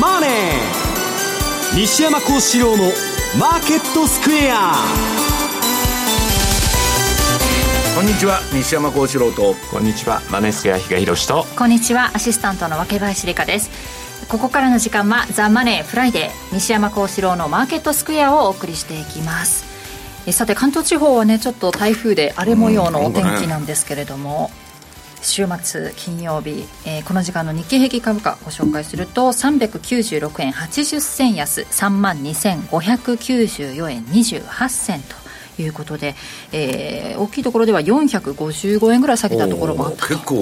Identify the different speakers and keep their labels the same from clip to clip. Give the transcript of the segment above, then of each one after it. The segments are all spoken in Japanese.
Speaker 1: マネー「西山孝四郎のマーケットスクエア」
Speaker 2: こんにちは西山孝四郎と。
Speaker 3: こんにちはマネースクエア比嘉宏と。
Speaker 4: こんにちはアシスタントの若林理香です。ここからの時間は「ザ・マネーフライデー西山孝四郎のマーケットスクエア」をお送りしていきます。えさて関東地方はねちょっと台風で荒れ模様のお天気なんですけれども、週末金曜日、えー、この時間の日経平均株価ご紹介すると396円80銭安3万2594円28銭と。いうことで、えー、大きいところでは455円ぐらい下げたところもあった
Speaker 2: 結構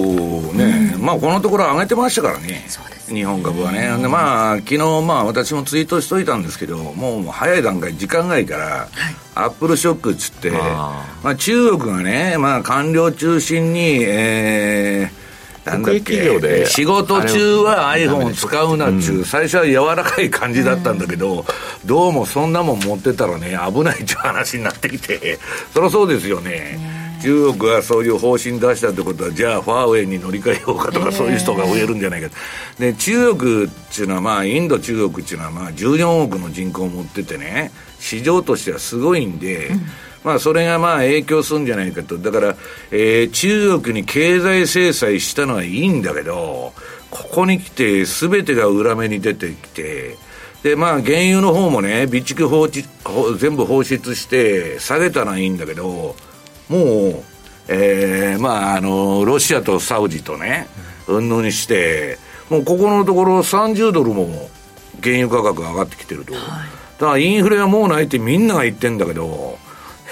Speaker 2: ね、うん、まあこのところ上げてましたからね。日本株はね、でまあ昨日まあ私もツイートしといたんですけどもう早い段階時間外から、はい、アップルショックっつってまあ中国がねまあ官僚中心にえーなんだっけ？仕事中は iPhone 使うなっちゅう、最初は柔らかい感じだったんだけど、どうもそんなもん持ってたらね、危ないっちゅう話になってきて、そりゃそうですよね。中国がそういう方針出したってことは、じゃあファーウェイに乗り換えようかとか、そういう人が増えるんじゃないかで中国っていうのは、まあ、インド、中国っていうのは、まあ、14億の人口を持っててね、市場としてはすごいんで、うんまあ、それがまあ影響するんじゃないかと。だから、えー、中国に経済制裁したのはいいんだけど、ここに来て全てが裏目に出てきて、で、まあ、原油の方もね、備蓄放置、全部放出して下げたのはいいんだけど、もう、えー、まあ、あの、ロシアとサウジとね、うんぬんにして、もうここのところ30ドルも原油価格が上がってきてると。はい、だからインフレはもうないってみんなが言ってんだけど、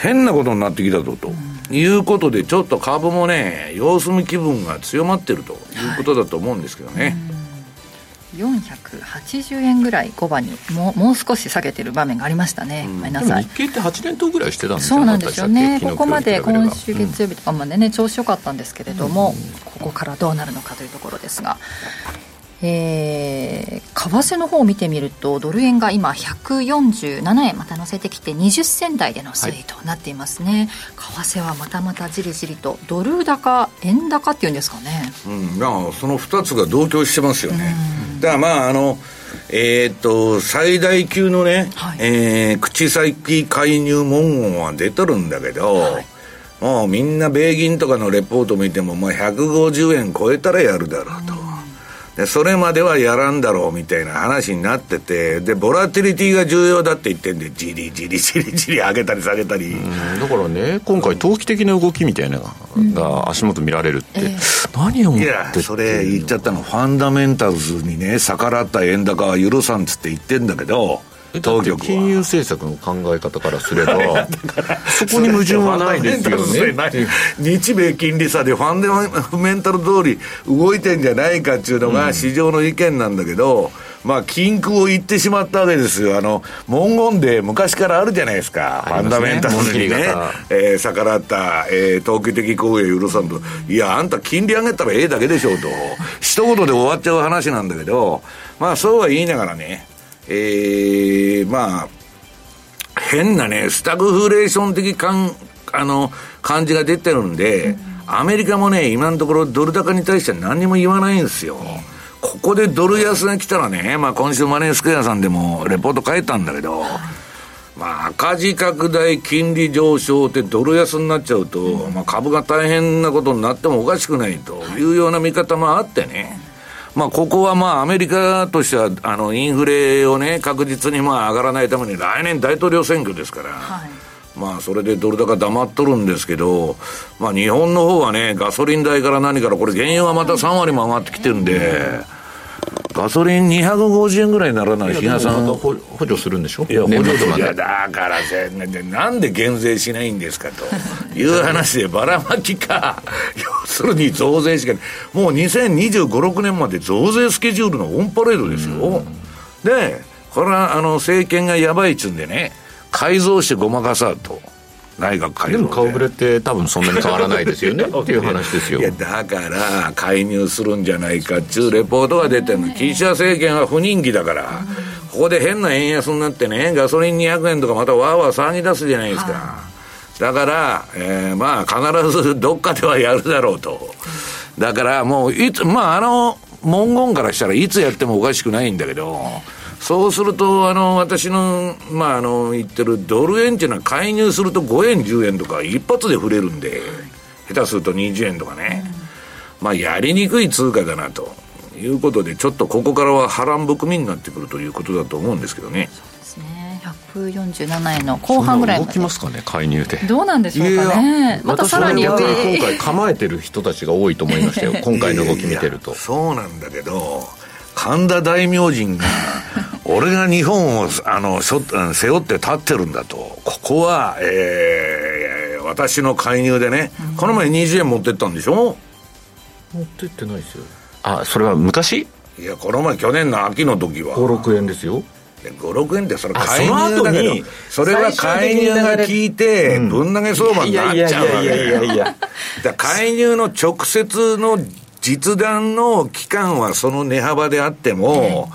Speaker 2: 変なことになってきたぞと、うん、いうことで、ちょっと株もね、様子見気分が強まってるということだと思うんですけどね。はい
Speaker 4: 480円ぐらい5番にもうもう少し下げてる場面がありましたね、
Speaker 3: うん、ごめんなさい。日経って8年頭ぐらいしてたんです
Speaker 4: そうなんですよね。ここまで今週月曜日とかまでね、うん、調子よかったんですけれども、うん、ここからどうなるのかというところですがえー、為替の方を見てみるとドル円が今147円また乗せてきて20銭台での推移となっていますね、はい、為替はまたまたじりじりとドル高円高っていうんですかね。
Speaker 2: うんまあその2つが同居してますよね、だからまああのえー、っと最大級のね、はい、えー、口先介入文言は出とるんだけど、はい。もうみんな米銀とかのレポート見ても、まあ、150円超えたらやるだろうと。で、それまではやらんだろうみたいな話になってて、で、ボラティリティが重要だって言ってんで、じりじりじりじり上げたり下げたり。
Speaker 3: だからね、今回、投機的な動きみたいなのが足元見られるって、うん、何を思っていや、
Speaker 2: それ言っちゃったの、ファンダメンタルズにね、逆らった円高は許さんっつって言ってんだけど、
Speaker 3: 当局金融政策の考え方からすれば そこに矛盾はないですよね。
Speaker 2: 日米金利差でファンデメンタル通り動いてんじゃないかっていうのが市場の意見なんだけど、うん、まあ禁句を言ってしまったわけですよ。あの文言で昔からあるじゃないですか、ね、ファンダメンタルにね、えー、逆らった、えー、投機的行為を許さんと。いやあんた金利上げたらええだけでしょうと。一言で終わっちゃう話なんだけど。まあそうは言いながらねえー、まあ、変なね、スタグフレーション的感、あの、感じが出てるんで、アメリカもね、今のところドル高に対しては何も言わないんですよ。ここでドル安が来たらね、まあ今週マネースクエアさんでもレポート書いたんだけど、まあ赤字拡大、金利上昇ってドル安になっちゃうと、まあ株が大変なことになってもおかしくないというような見方もあってね。まあ、ここはまあ、アメリカとしては、あの、インフレをね、確実にまあ、上がらないために、来年大統領選挙ですから、はい、まあ、それでドル高黙っとるんですけど、まあ、日本の方はね、ガソリン代から何から、これ、原油はまた3割も上がってきてるんで、うんガソリン250円ぐらいにならない日嘉さん。
Speaker 3: 補助するんでしょ？
Speaker 2: いや補助いやだからなんで減税しないんですかと。いう話でばらまきか。要するに増税しかもう2025、6年まで増税スケジュールのオンパレードですよ、でこれはあの政権がやばいっつうんでね改造してごまかさと内閣改造で。も
Speaker 3: 顔ぶれって多分そんなに変わらないですよね。っていう話ですよ。
Speaker 2: いやだから介入するんじゃないかっちゅうレポートが出てるの。岸田政権は不人気だから。ここで変な円安になってねガソリン200円とかまたわーわー騒ぎ出すじゃないですか。だから、えー、まあ必ずどっかではやるだろうと。だからもういつまああの文言からしたらいつやってもおかしくないんだけど、そうすると、あの、私の、まあ、あの、言ってるドル円っていうのは介入すると5円、10円とか一発で触れるんで、下手すると20円とかね。まあ、やりにくい通貨だなと。いうことで、ちょっとここからは波乱含みになってくるということだと思うんですけどね。
Speaker 4: そうですね。147円の後半ぐらい
Speaker 3: 動きますかね介入で。
Speaker 4: どうなんでしょうかね。またさらに。
Speaker 3: 今回構えてる人たちが多いと思いましたよ。今回の動き見てると。
Speaker 2: そうなんだけど神田大明神が俺が日本をあの背負って立ってるんだと。ここは、えー、私の介入でね、うん、この前20円持ってったんでしょ？
Speaker 3: 持ってってないですよ。あそれは昔？
Speaker 2: いやこの前去年の秋の時は。
Speaker 3: 56円ですよ。
Speaker 2: 56円ってそれ介入だけどそれは介入が効いてぶん投げ相場になっちゃうわけいやいやいやいや介入の直接の実弾の期間はその値幅であっても、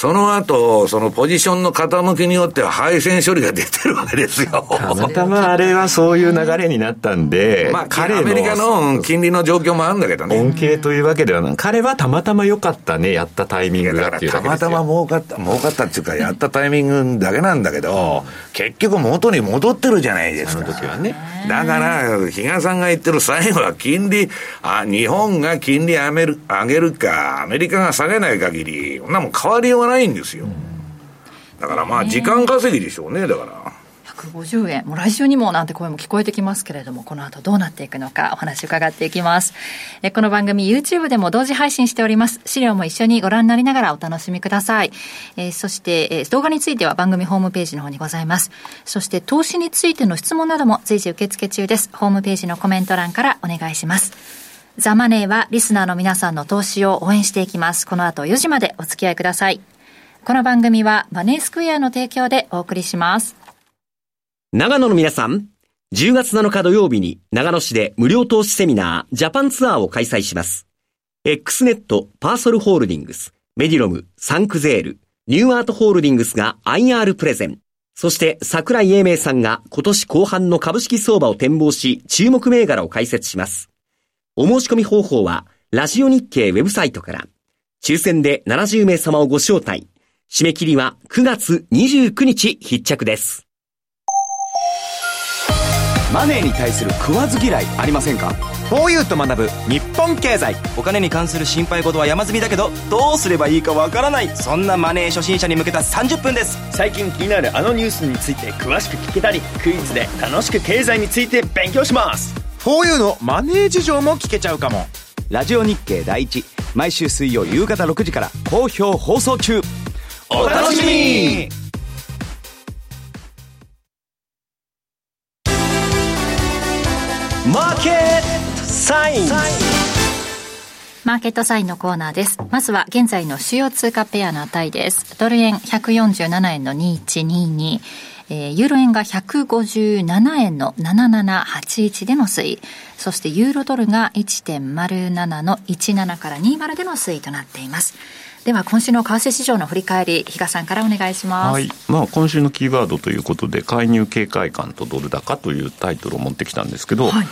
Speaker 2: その後、そのポジションの傾きによっては配線処理が出てるわけですよ。
Speaker 3: たまたまあれはそういう流れになったんで、
Speaker 2: まあ、彼アメリカの金利の状況もあるんだけどね。
Speaker 3: 恩恵というわけではない。彼はたまたま良かったね、やったタイミングがっていう
Speaker 2: たまたま儲かった、儲かったっていうか、やったタイミングだけなんだけど、結局元に戻ってるじゃないですか。
Speaker 3: その時はね。
Speaker 2: だから、比嘉さんが言ってる最後は金利、あ、日本が金利上げる、上げるか、アメリカが下げない限り、そんなもん変わりようがないんですよ。だからまあ、時間稼ぎでしょうね、だから。
Speaker 4: 150円、もう来週にもなんて声も聞こえてきますけれども、この後どうなっていくのかお話伺っていきます。えこの番組 YouTube でも同時配信しております。資料も一緒にご覧になりながらお楽しみください。えそして、え動画については番組ホームページの方にございます。そして投資についての質問なども随時受付中です。ホームページのコメント欄からお願いします。ザ・マネーはリスナーの皆さんの投資を応援していきます。この後4時までお付き合いください。この番組はマネースクエアの提供でお送りします。
Speaker 1: 長野の皆さん、10月7日土曜日に長野市で無料投資セミナージャパンツアーを開催します。X ネット、パーソルホールディングス、メディロム、サンクゼール、ニューアートホールディングスが IR プレゼン。そして桜井英明さんが今年後半の株式相場を展望し、注目銘柄を解説します。お申し込み方法は、ラジオ日経ウェブサイトから、抽選で70名様をご招待。締め切りは9月29日必着です。
Speaker 5: マネーに対する食わず嫌いありませんか？4U と学ぶ。日本経済。
Speaker 6: お金に関する心配事は山積みだけどどうすればいいかわからない。
Speaker 5: そんなマネー初心者に向けた30分です。
Speaker 6: 最近気になるあのニュースについて詳しく聞けたりクイズで楽しく経済について勉強します。
Speaker 5: 4U のマネー事情も聞けちゃうかも。
Speaker 6: ラジオ日経第一。毎週水曜夕方6時から好評放送中お楽しみに
Speaker 1: マーケットサイン
Speaker 4: マーケットサインのコーナーです。まずは現在の主要通貨ペアの値です。ドル円147円の2122。えー、ユーロ円が157円の7781での推移。そしてユーロドルが1.07の17から20での推移となっています。では今週の為替市場の振り返り比嘉さんからお願いします、はい。
Speaker 3: まあ、今週のキーワードということで介入警戒感とドル高というタイトルを持ってきたんですけど、はい。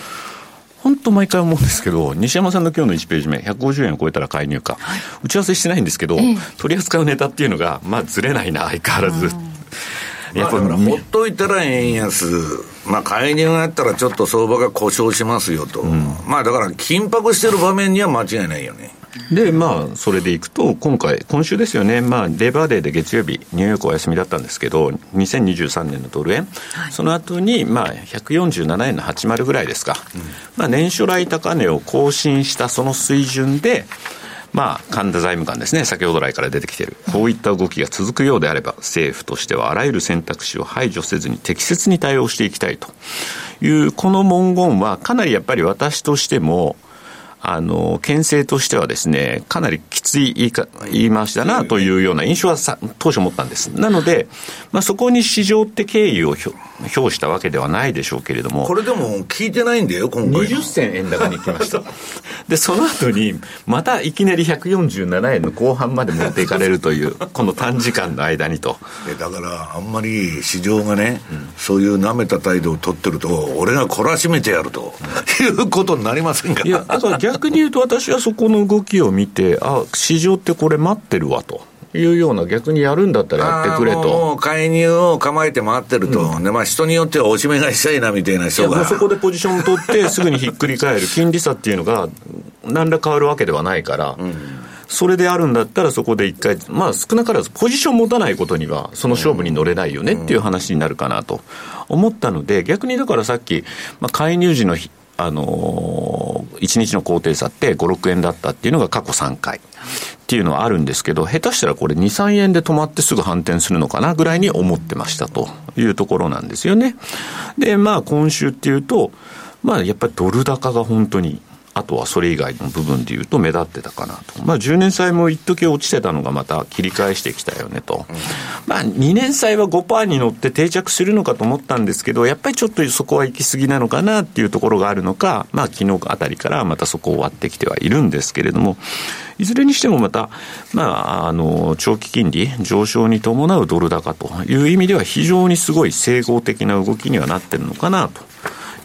Speaker 3: 本当毎回思うんですけど、西山さんの今日の1ページ目、150円を超えたら介入か、はい、打ち合わせしてないんですけど、ええ、取り扱うネタっていうのが、まあ、ずれないな、相変わらず。
Speaker 2: やっぱりほっといたら円安、まあ、介入があったらちょっと相場が故障しますよと、うん、まあだから緊迫してる場面には間違いないよね。
Speaker 3: で、まあ、それでいくと、今回、今週ですよね、まあ、レバーデーで月曜日、ニューヨークお休みだったんですけど、2023年のドル円、はい、その後に、まあ、147円の80ぐらいですか、うん、まあ、年初来高値を更新したその水準で、まあ、神田財務官ですね、先ほど来から出てきている、こういった動きが続くようであれば、政府としてはあらゆる選択肢を排除せずに適切に対応していきたいという、この文言は、かなりやっぱり私としても、あの、牽制としてはですね、かなりきつい言いか言い回しだなというような印象はさ当初持ったんです。なので、まあ、そこに市場って敬意を表したわけではないでしょうけれども。
Speaker 2: これでも聞いてないんだよ、今回。
Speaker 3: 20銭円高に来ました。で、その後に、またいきなり147円の後半まで持っていかれるという、この短時間の間にと。
Speaker 2: だから、あんまり市場がね、うん、そういう舐めた態度を取ってると、俺が懲らしめてやるということになりませんか？
Speaker 3: いや、だから逆に言うと、私はそこの動きを見て、あ、市場ってこれ待ってるわと。いうような、逆にやるんだったらやってくれと。
Speaker 2: もう介入を構えて回ってると、うん、でまあ、人によってはおしめ買いしたいなみたいな人が。
Speaker 3: そこでポジションを取って、すぐにひっくり返る、金利差っていうのが、何ら変わるわけではないから。うんそれであるんだったらそこで一回、まあ少なからずポジション持たないことにはその勝負に乗れないよねっていう話になるかなと思ったので、逆にだからさっき、まあ介入時のあのー、1日の高低差って5、6円だったっていうのが過去3回っていうのはあるんですけど、下手したらこれ2、3円で止まってすぐ反転するのかなぐらいに思ってましたというところなんですよね。で、まあ今週っていうと、まあやっぱりドル高が本当にあとはそれ以外の部分でいうと目立ってたかなと。まあ10年債も一時落ちてたのがまた切り返してきたよねと。まあ2年債は5%に乗って定着するのかと思ったんですけど、やっぱりちょっとそこは行き過ぎなのかなっていうところがあるのか、まあ昨日あたりからまたそこを割ってきてはいるんですけれども、いずれにしてもまた、まあ、あの、長期金利上昇に伴うドル高という意味では非常にすごい整合的な動きにはなってるのかなと。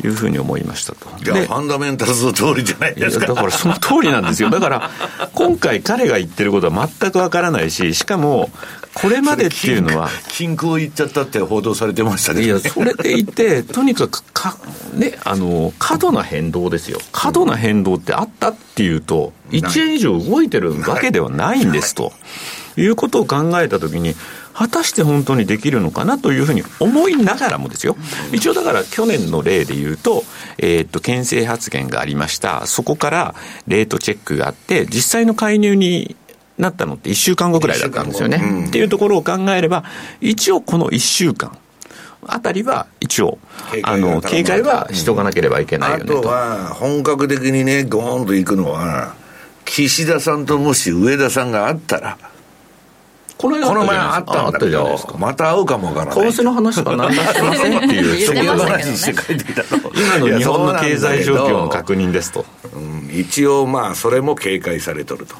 Speaker 3: いうふうに思いましたと。
Speaker 2: いや、ファンダメンタルズの通りじゃないですか。
Speaker 3: だからその通りなんですよ。だから、今回彼が言ってることは全くわからないし、しかも、これまでっていうのは。
Speaker 2: 禁句を言っちゃったって報道されてましたけど、
Speaker 3: ね、いや、それでいて、とにかくか、ね、あの、過度な変動ですよ。過度な変動ってあったっていうと、1円以上動いてるわけではないんですと。いうことを考えたときに、果たして本当にできるのかなというふうに思いながらもですよ。一応だから去年の例で言うと、えー、っと、牽制発言がありました。そこからレートチェックがあって、実際の介入になったのって1週間後ぐらいだったんですよね。うん、っていうところを考えれば、一応この1週間、あたりは一応、あの、警戒はしとかなければいけないよねと。
Speaker 2: あとは、本格的にね、ゴーンといくのは、岸田さんともし上田さんがあったら、このこの前あったんだけど、また会うかもわから
Speaker 3: ない。為替の話とか何もしてませんっていう、そこの話して書いていたと。今の日本の経済状況の確認ですと。
Speaker 2: うん、一応まあ、それも警戒されとると。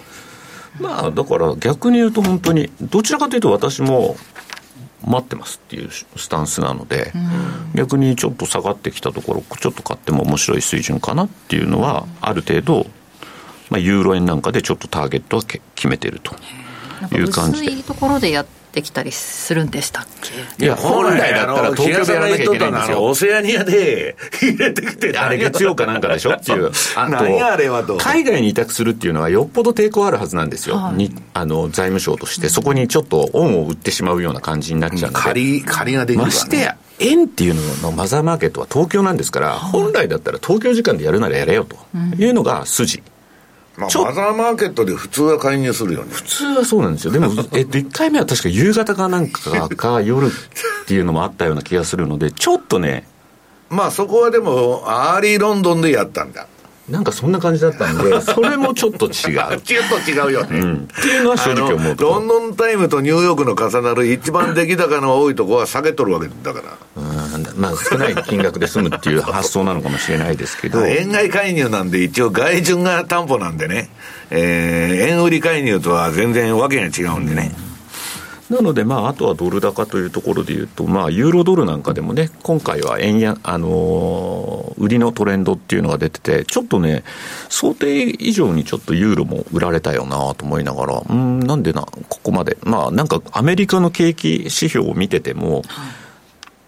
Speaker 3: まあ、だから逆に言うと本当に、どちらかというと私も、待ってますっていうスタンスなので、逆にちょっと下がってきたところ、ちょっと買っても面白い水準かなっていうのは、ある程度、まあ、ユーロ円なんかでちょっとターゲットは決めてると。いう感じで。薄
Speaker 4: いところでやってきたりするんでしたっ
Speaker 3: け？いや、本来だったら東京でやらなきゃいけないんですよ。
Speaker 2: オセアニアで 入れてきて
Speaker 3: あれ月曜かなんかでしょっていう。
Speaker 2: あと、あれはと。
Speaker 3: 海外に委託するっていうのはよっぽど抵抗あるはずなんですよ。はい、にあの、財務省として、そこにちょっと恩を売ってしまうような感じになっちゃうので。
Speaker 2: 借り、借りができる、
Speaker 3: ね、ましてや、円っていうののマザーマーケットは東京なんですから、本来だったら東京時間でやるならやれよというのが筋。
Speaker 2: まあ、マザーマーケットで普通は介入するよね。
Speaker 3: 普通はそうなんですよ。でも、えっと、1回目は確か夕方かなんかか夜っていうのもあったような気がするので、ちょっとね。
Speaker 2: まあそこはでも、アーリーロンドンでやったんだ。
Speaker 3: なんかそんな感じだったんで、それもちょっと違う。
Speaker 2: ちょっと違うよね。うん、
Speaker 3: っていうのは正直思う
Speaker 2: ロンドンタイムとニューヨークの重なる一番出来高の多いところは下げとるわけだから。
Speaker 3: うん、まあ少ない金額で済むっていう発想なのかもしれないですけど。
Speaker 2: 円買い介入なんで一応外順が担保なんでね、えー、円売り介入とは全然わけが違うんでね。
Speaker 3: うんなので、まあ、あとはドル高というところでいうと、まあ、ユーロドルなんかでもね、今回は円や、あのー、売りのトレンドっていうのが出てて、ちょっとね、想定以上にちょっとユーロも売られたよなと思いながら、うん、なんでな、ここまで。まあ、なんかアメリカの景気指標を見てても、はい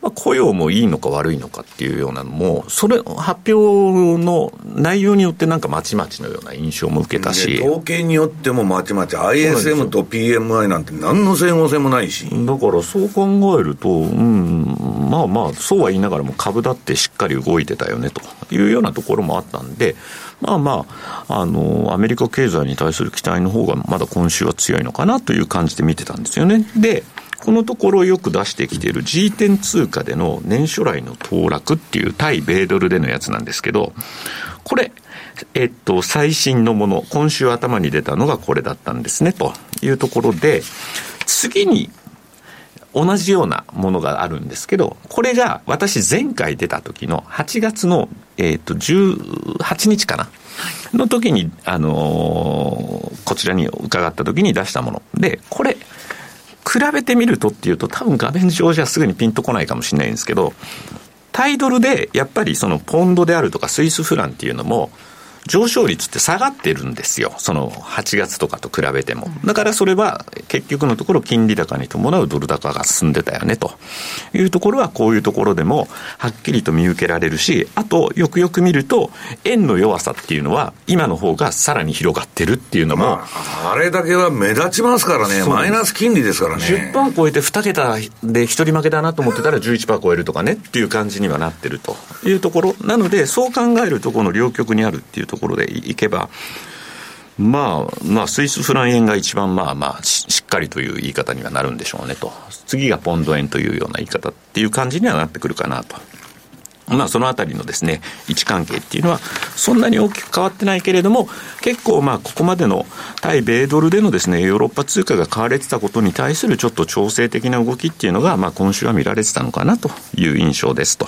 Speaker 3: まあ、雇用もいいのか悪いのかっていうようなのも、それ、発表の内容によってなんかまちまちのような印象も受けたし。
Speaker 2: 統計によってもまちまち、ISM と PMI なんて何の整合性もないし。
Speaker 3: だからそう考えると、うん、まあまあ、そうは言いながらも株だってしっかり動いてたよねというようなところもあったんで、まあまあ、あの、アメリカ経済に対する期待の方がまだ今週は強いのかなという感じで見てたんですよね。で、このところよく出してきている G10 通貨での年初来の騰落っていう対米ドルでのやつなんですけど、これ、えっと、最新のもの、今週頭に出たのがこれだったんですね、というところで、次に同じようなものがあるんですけど、これが私前回出た時の8月の、えっ、と、18日かな。の時に、あのー、こちらに伺った時に出したもの。で、これ、比べてみるとっていうと、多分画面上じゃすぐにピンとこないかもしれないんですけど、タイドルでやっぱりそのポンドであるとかスイスフランっていうのも、上昇率って下がってるんですよ。その8月とかと比べても。だからそれは結局のところ金利高に伴うドル高が進んでたよねというところはこういうところでもはっきりと見受けられるし、あとよくよく見ると円の弱さっていうのは今の方がさらに広がってるっていうのも。ま
Speaker 2: あ、あれだけは目立ちますからね。マイナス金利ですからね。
Speaker 3: 10%超えて2桁で1人負けだなと思ってたら11%超えるとかねっていう感じにはなってるというところ。なのでそう考えるとこの両極にあるっていうとところでいけば、まあ、まあ、スイスフラン円が一番まあまあしっかりという言い方にはなるんでしょうねと。次がポンド円というような言い方っていう感じにはなってくるかなと。まあ、そのあたりのですね、位置関係っていうのは、そんなに大きく変わってないけれども、結構まあ、ここまでの対米ドルでのですね、ヨーロッパ通貨が買われてたことに対するちょっと調整的な動きっていうのが、まあ、今週は見られてたのかなという印象ですと。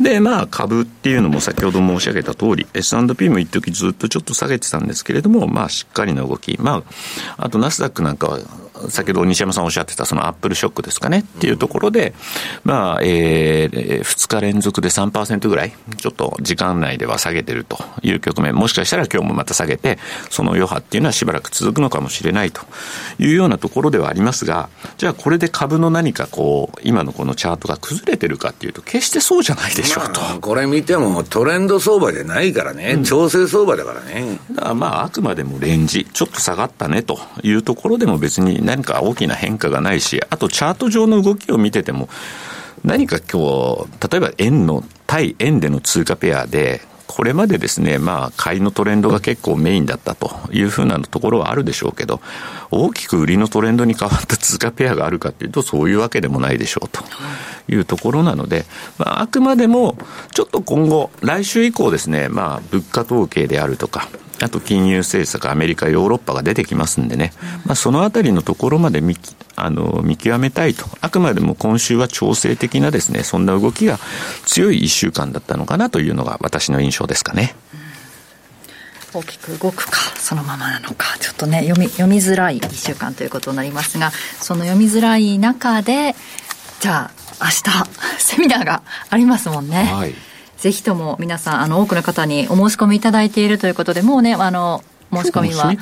Speaker 3: で、まあ、株っていうのも先ほど申し上げた通り、S&P も一時ずっとちょっと下げてたんですけれども、まあ、しっかりな動き。まあ、あとナスダックなんかは、先ほど西山さんおっしゃってたそのアップルショックですかねっていうところで、まあ、えー、2日連続です3%ぐらい、ちょっと時間内では下げてるという局面、もしかしたら今日もまた下げて、その余波っていうのはしばらく続くのかもしれないというようなところではありますが、じゃあこれで株の何かこう、今のこのチャートが崩れてるかっていうと、決してそうじゃないでしょうと。ま
Speaker 2: あ、これ見てもトレンド相場じゃないからね、うん、調整相場だからね。
Speaker 3: だからまあ、あくまでもレンジ、ちょっと下がったねというところでも別に何か大きな変化がないし、あとチャート上の動きを見てても、何か今日、例えば円の、対円での通貨ペアで、これまでですね、まあ、買いのトレンドが結構メインだったというふうなところはあるでしょうけど、大きく売りのトレンドに変わった通貨ペアがあるかというと、そういうわけでもないでしょうというところなので、まあ、あくまでも、ちょっと今後、来週以降ですね、まあ、物価統計であるとか、あと金融政策、アメリカ、ヨーロッパが出てきますんでね、まあ、そのあたりのところまで見あの見極めたいと、あくまでも今週は調整的なですね、そんな動きが強い1週間だったのかなというのが私の印象ですかね。
Speaker 4: 大きく動くかそのままなのかちょっとね読み読みづらい1週間ということになりますがその読みづらい中でじゃあ明日セミナーがありますもんね。はいぜひとも皆さん、あの、多くの方にお申し込みいただいているということで、もうね、あの、申し込みは、はい、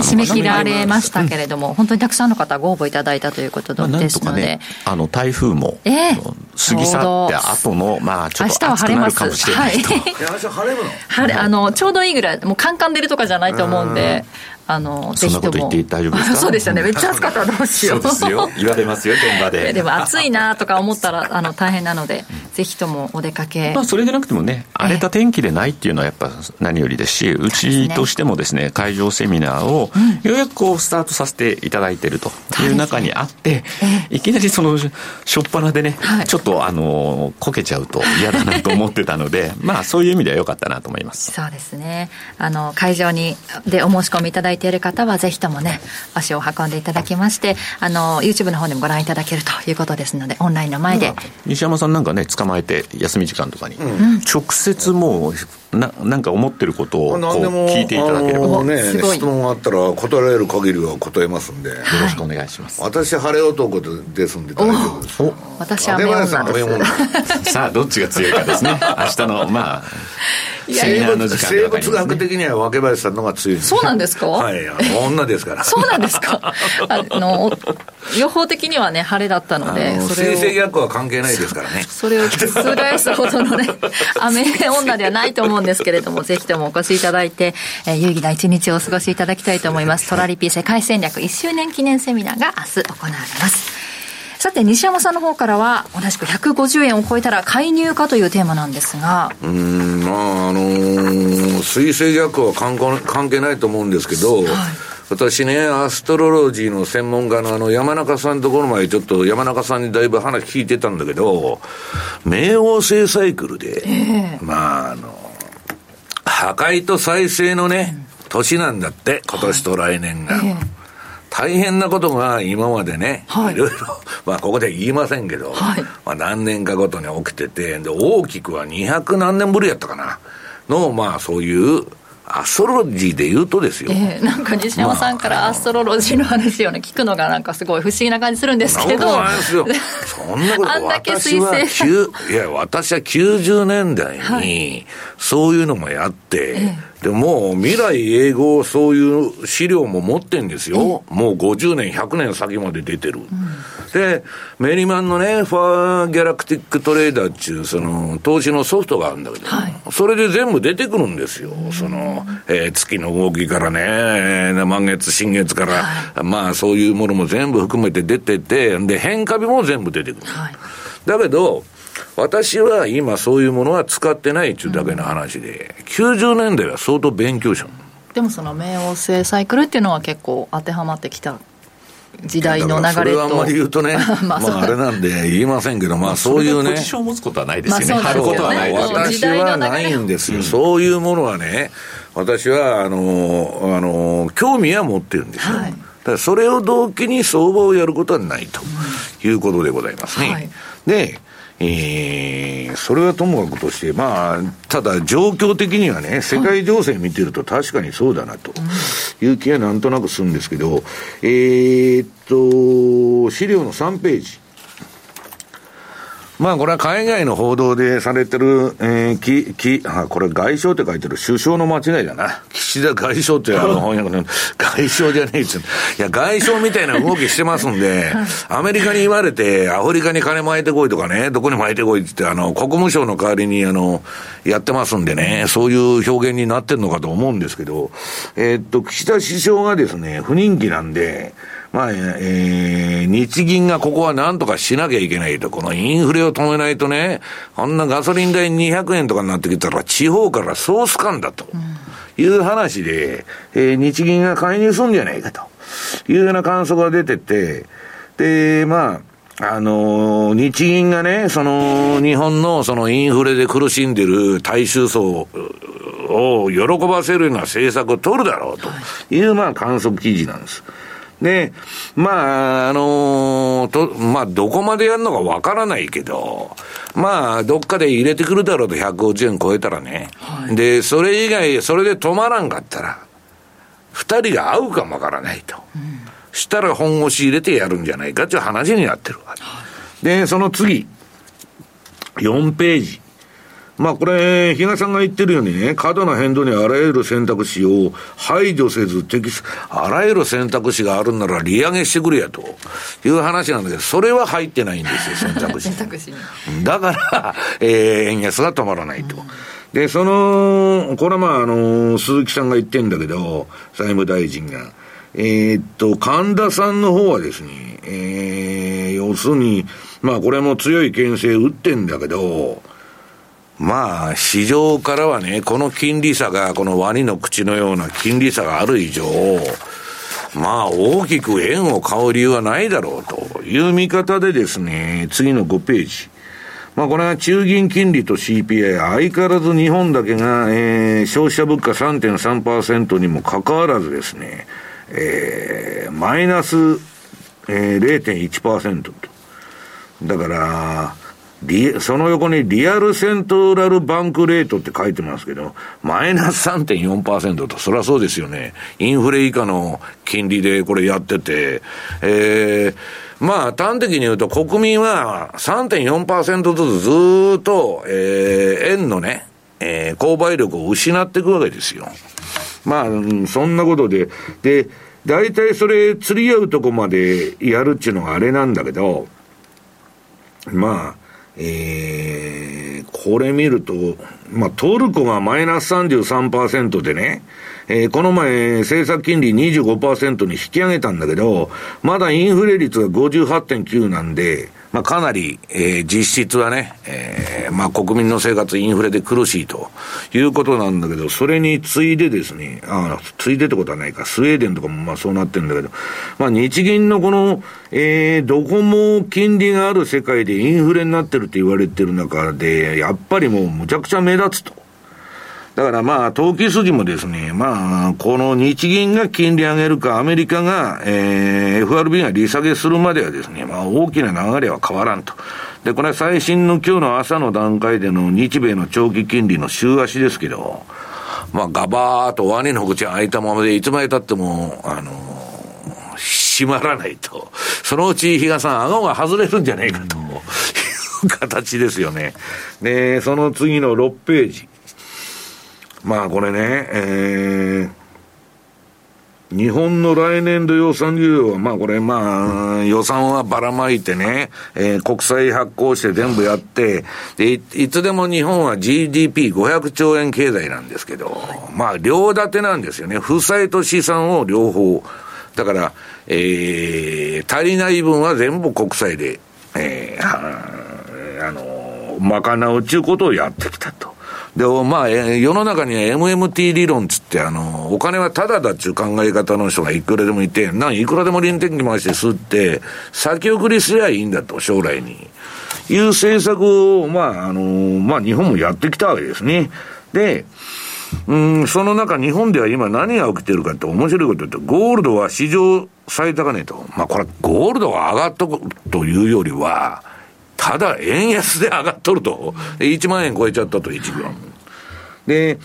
Speaker 4: 締め切られましたけれども、うん、本当にたくさんの方ご応募いただいたということですので、ね、
Speaker 3: あの台風も、えー、過ぎ去って後の、まあ、ちょっと暑くなるかもしれないと。明
Speaker 2: 日晴れるの。
Speaker 4: 晴れあのちょうどいいぐらい、もうカンカン出るとかじゃないと思うんで。
Speaker 3: あのぜひとも。大丈夫ですか？
Speaker 4: そうですよね。めっちゃ暑かったらどうしよう。
Speaker 3: そうですよ。言われますよ現場で。
Speaker 4: でも暑いなとか思ったらあの大変なので、ぜひともお出かけ。
Speaker 3: まあそれでなくてもね荒れた天気でないっていうのはやっぱ何よりですしうちとしてもですね会場セミナーをようやくこうスタートさせていただいているという中にあって、いきなりその初っ端でね、ちょっとあのこけちゃうと嫌だなと思ってたので まあそういう意味では良かったなと思います。
Speaker 4: そうですね。あの会場にでお申し込みいただいている方はぜひともね足を運んでいただきましてあの YouTube の方でもご覧いただけるということですのでオンラインの前で、
Speaker 3: 西山さんなんかね捕まえて休み時間とかに、うん、直接もうななんか思ってることを聞いていただければ、
Speaker 2: ね、質問があったら答えられる限りは答えますんで、よ
Speaker 3: ろしくお願いします、
Speaker 2: 私晴れ男ですんで大丈夫ですお
Speaker 4: 私は雨女
Speaker 3: です。さあどっちが強いかですね。明日のまあ
Speaker 2: 生物生物学的には若林さんのが強い
Speaker 4: そうなんですか？
Speaker 2: はい女ですから。
Speaker 4: そうなんですか。あの予報的にはね晴れだったので
Speaker 2: 水星逆は関係ないですからね。
Speaker 4: それを覆すほどのね 雨女ではないと思うんですけれどもぜひともお越しいただいて、えー、有意義な一日をお過ごしいただきたいと思います。トラリピ世界戦略1周年記念セミナーが明日行われますさて西山さんの方からは同じく150円を超えたら介入かというテーマなんですが。
Speaker 2: うんまああのー、水星逆は関関係ないと思うんですけど、はい。私ね、アストロロジーの専門家のあの山中さんのところまでちょっと山中さんにだいぶ話聞いてたんだけど、冥王星サイクルで、えー、まああの、破壊と再生のね、年なんだって、今年と来年が。えー大変なことが今までね、
Speaker 4: はい。
Speaker 2: いろいろ、まあここで言いませんけど、
Speaker 4: はい。
Speaker 2: まあ何年かごとに起きてて、で、大きくは200何年ぶりやったかな、の、まあそういう、アストロジーで言うとですよ。
Speaker 4: ええなんか西山さんからアストロロジーの話をね聞くのがなんかすごい不思議な感じするんですけど。
Speaker 2: そんなことないですよ。そんなこと
Speaker 4: あんだけ
Speaker 2: 私は
Speaker 4: 彗星
Speaker 2: 9いや、私は90年代に、そういうのもやって、でもう未来永劫そういう資料も持ってんですよ。もう50年、100年先まで出てる。で、メリマンのね、ファーギャラクティックトレーダーっていう、その、投資のソフトがあるんだけど、
Speaker 4: はい
Speaker 2: それで全部出てくるんですよ。その、えー月の動きからね、えー満月、新月から、まあそういうものも全部含めて出てて、で、変化日も全部出てくる。
Speaker 4: はい
Speaker 2: だけど、私は今そういうものは使ってないっていうだけの話で、90年代は相当勉強したの。
Speaker 4: でもその冥王星サイクルっていうのは結構当てはまってきた時代の流れと
Speaker 2: それはあんまり言うとね、
Speaker 4: まあ
Speaker 2: まああれなんで言いませんけど、まあそういうね
Speaker 3: ポジ。ションを持つことはないですよね。
Speaker 4: まあ
Speaker 3: 貼ることは
Speaker 4: そうな
Speaker 3: い。
Speaker 2: 私はないんですよ。そういうものはね、私は、あの、あの、興味は持ってるんですよ。
Speaker 4: はい
Speaker 2: だからそれを動機に相場をやることはないということでございますね。
Speaker 4: はい
Speaker 2: で、えーそれはともかくとして、まあ、ただ状況的にはね、世界情勢見てると確かにそうだなという気はなんとなくするんですけど、えーっと、資料の3ページ。まあこれは海外の報道でされてる、えー、き、き、あ、これ外相って書いてる首相の間違いだな。岸田外相って あの翻訳の、外相じゃねえっつういや、外相みたいな動きしてますんで、アメリカに言われて、アフリカに金巻いてこいとかね、どこに巻いてこいって言って、あの、国務省の代わりに、あの、やってますんでね、そういう表現になってるのかと思うんですけど、えーっと、岸田首相がですね、不人気なんで、まあ、えー、日銀がここは何とかしなきゃいけないと。このインフレを止めないとね、こんなガソリン代200円とかになってきたら地方からソース感だと。いう話で、えー日銀が介入するんじゃないかと。いうような観測が出てて、で、まあ、あのー日銀がね、その、日本のそのインフレで苦しんでる大衆層を喜ばせるような政策を取るだろうと。いう、まあ、観測記事なんです。で、まあ、あのと、まあ、どこまでやるのかわからないけど、まあ、どっかで入れてくるだろうと150円超えたらね。で、それ以外、それで止まらんかったら、二人が合うかもわからないと。したら本腰入れてやるんじゃないかっていう話になってるわけ。で、その次、4ページ。まあこれ、比嘉さんが言ってるようにね、過度な変動にあらゆる選択肢を排除せず適す、あらゆる選択肢があるんなら利上げしてくれやという話なんだけど、それは入ってないんですよ、選択肢に。
Speaker 4: 選択肢に
Speaker 2: だから、えー円安が止まらないと。で、その、これはまあ、あの、鈴木さんが言ってんだけど、財務大臣が。えーっと、神田さんの方はですね、えー、要するに、まあこれも強い牽制打ってんだけど、まあ、市場からはね、この金利差が、このワニの口のような金利差がある以上、まあ、大きく円を買う理由はないだろうという見方でですね、次の5ページ。まあ、これは中銀金利と CPI、相変わらず日本だけが、えー、消費者物価3.3%にもかかわらずですね、えー、マイナス、えー、0.1%と。だから、その横にリアルセントラルバンクレートって書いてますけど、マイナス3.4%と、そりゃそうですよね。インフレ以下の金利でこれやってて、えー、まあ端的に言うと国民は3.4%ずつずっと、えー、円のね、えー、購買力を失っていくわけですよ。まあ、うんそんなことで、で、大体それ釣り合うとこまでやるっていうのがあれなんだけど、まあ、えー、これ見ると、まあ、トルコがマイナス33%でね、えーこの前、政策金利25%に引き上げたんだけど、まだインフレ率が58.9なんで、まあ、かなり、えー実質はね、えーまあ、国民の生活インフレで苦しいということなんだけど、それに次いでですね、ああ、次いでってことはないか、スウェーデンとかもまあそうなってるんだけど、まあ、日銀のこの、えーどこも金利がある世界でインフレになってるって言われてる中で、やっぱりもうむちゃくちゃ目立つと。だからまあ、投機筋もですね、まあ、この日銀が金利上げるか、アメリカが、えー、FRB が利下げするまではですね、まあ、大きな流れは変わらんと。で、これは最新の今日の朝の段階での日米の長期金利の週足ですけど、まあ、ガバーっとワニの口開いたままで、いつまで経っても、あの閉まらないと。そのうち、比嘉さん、顎が外れるんじゃないかという形ですよね。で、その次の6ページ。まあこれね、えー、日本の来年度予算需要は、まあこれ、まあ、予算はばらまいてね、えー、国債発行して全部やって、でい、つでも日本は GDP500 兆円経済なんですけど、まあ、両立てなんですよね。負債と資産を両方。だから、えー、足りない分は全部国債で、えー、あの、賄うっていうことをやってきたと。で、まあ、世の中には MMT 理論つって、あの、お金はタダだっていう考え方の人がいくらでもいて、なんいくらでも臨転機回して吸って、先送りすりゃいいんだと、将来に。いう政策を、まあ、あの、まあ、日本もやってきたわけですね。で、うん、その中、日本では今何が起きてるかって面白いこと言って、ゴールドは史上最高値と。まあ、これ、ゴールドが上がっとくというよりは、ただ円安で上がっとると。1万円超えちゃったと、1秒。で、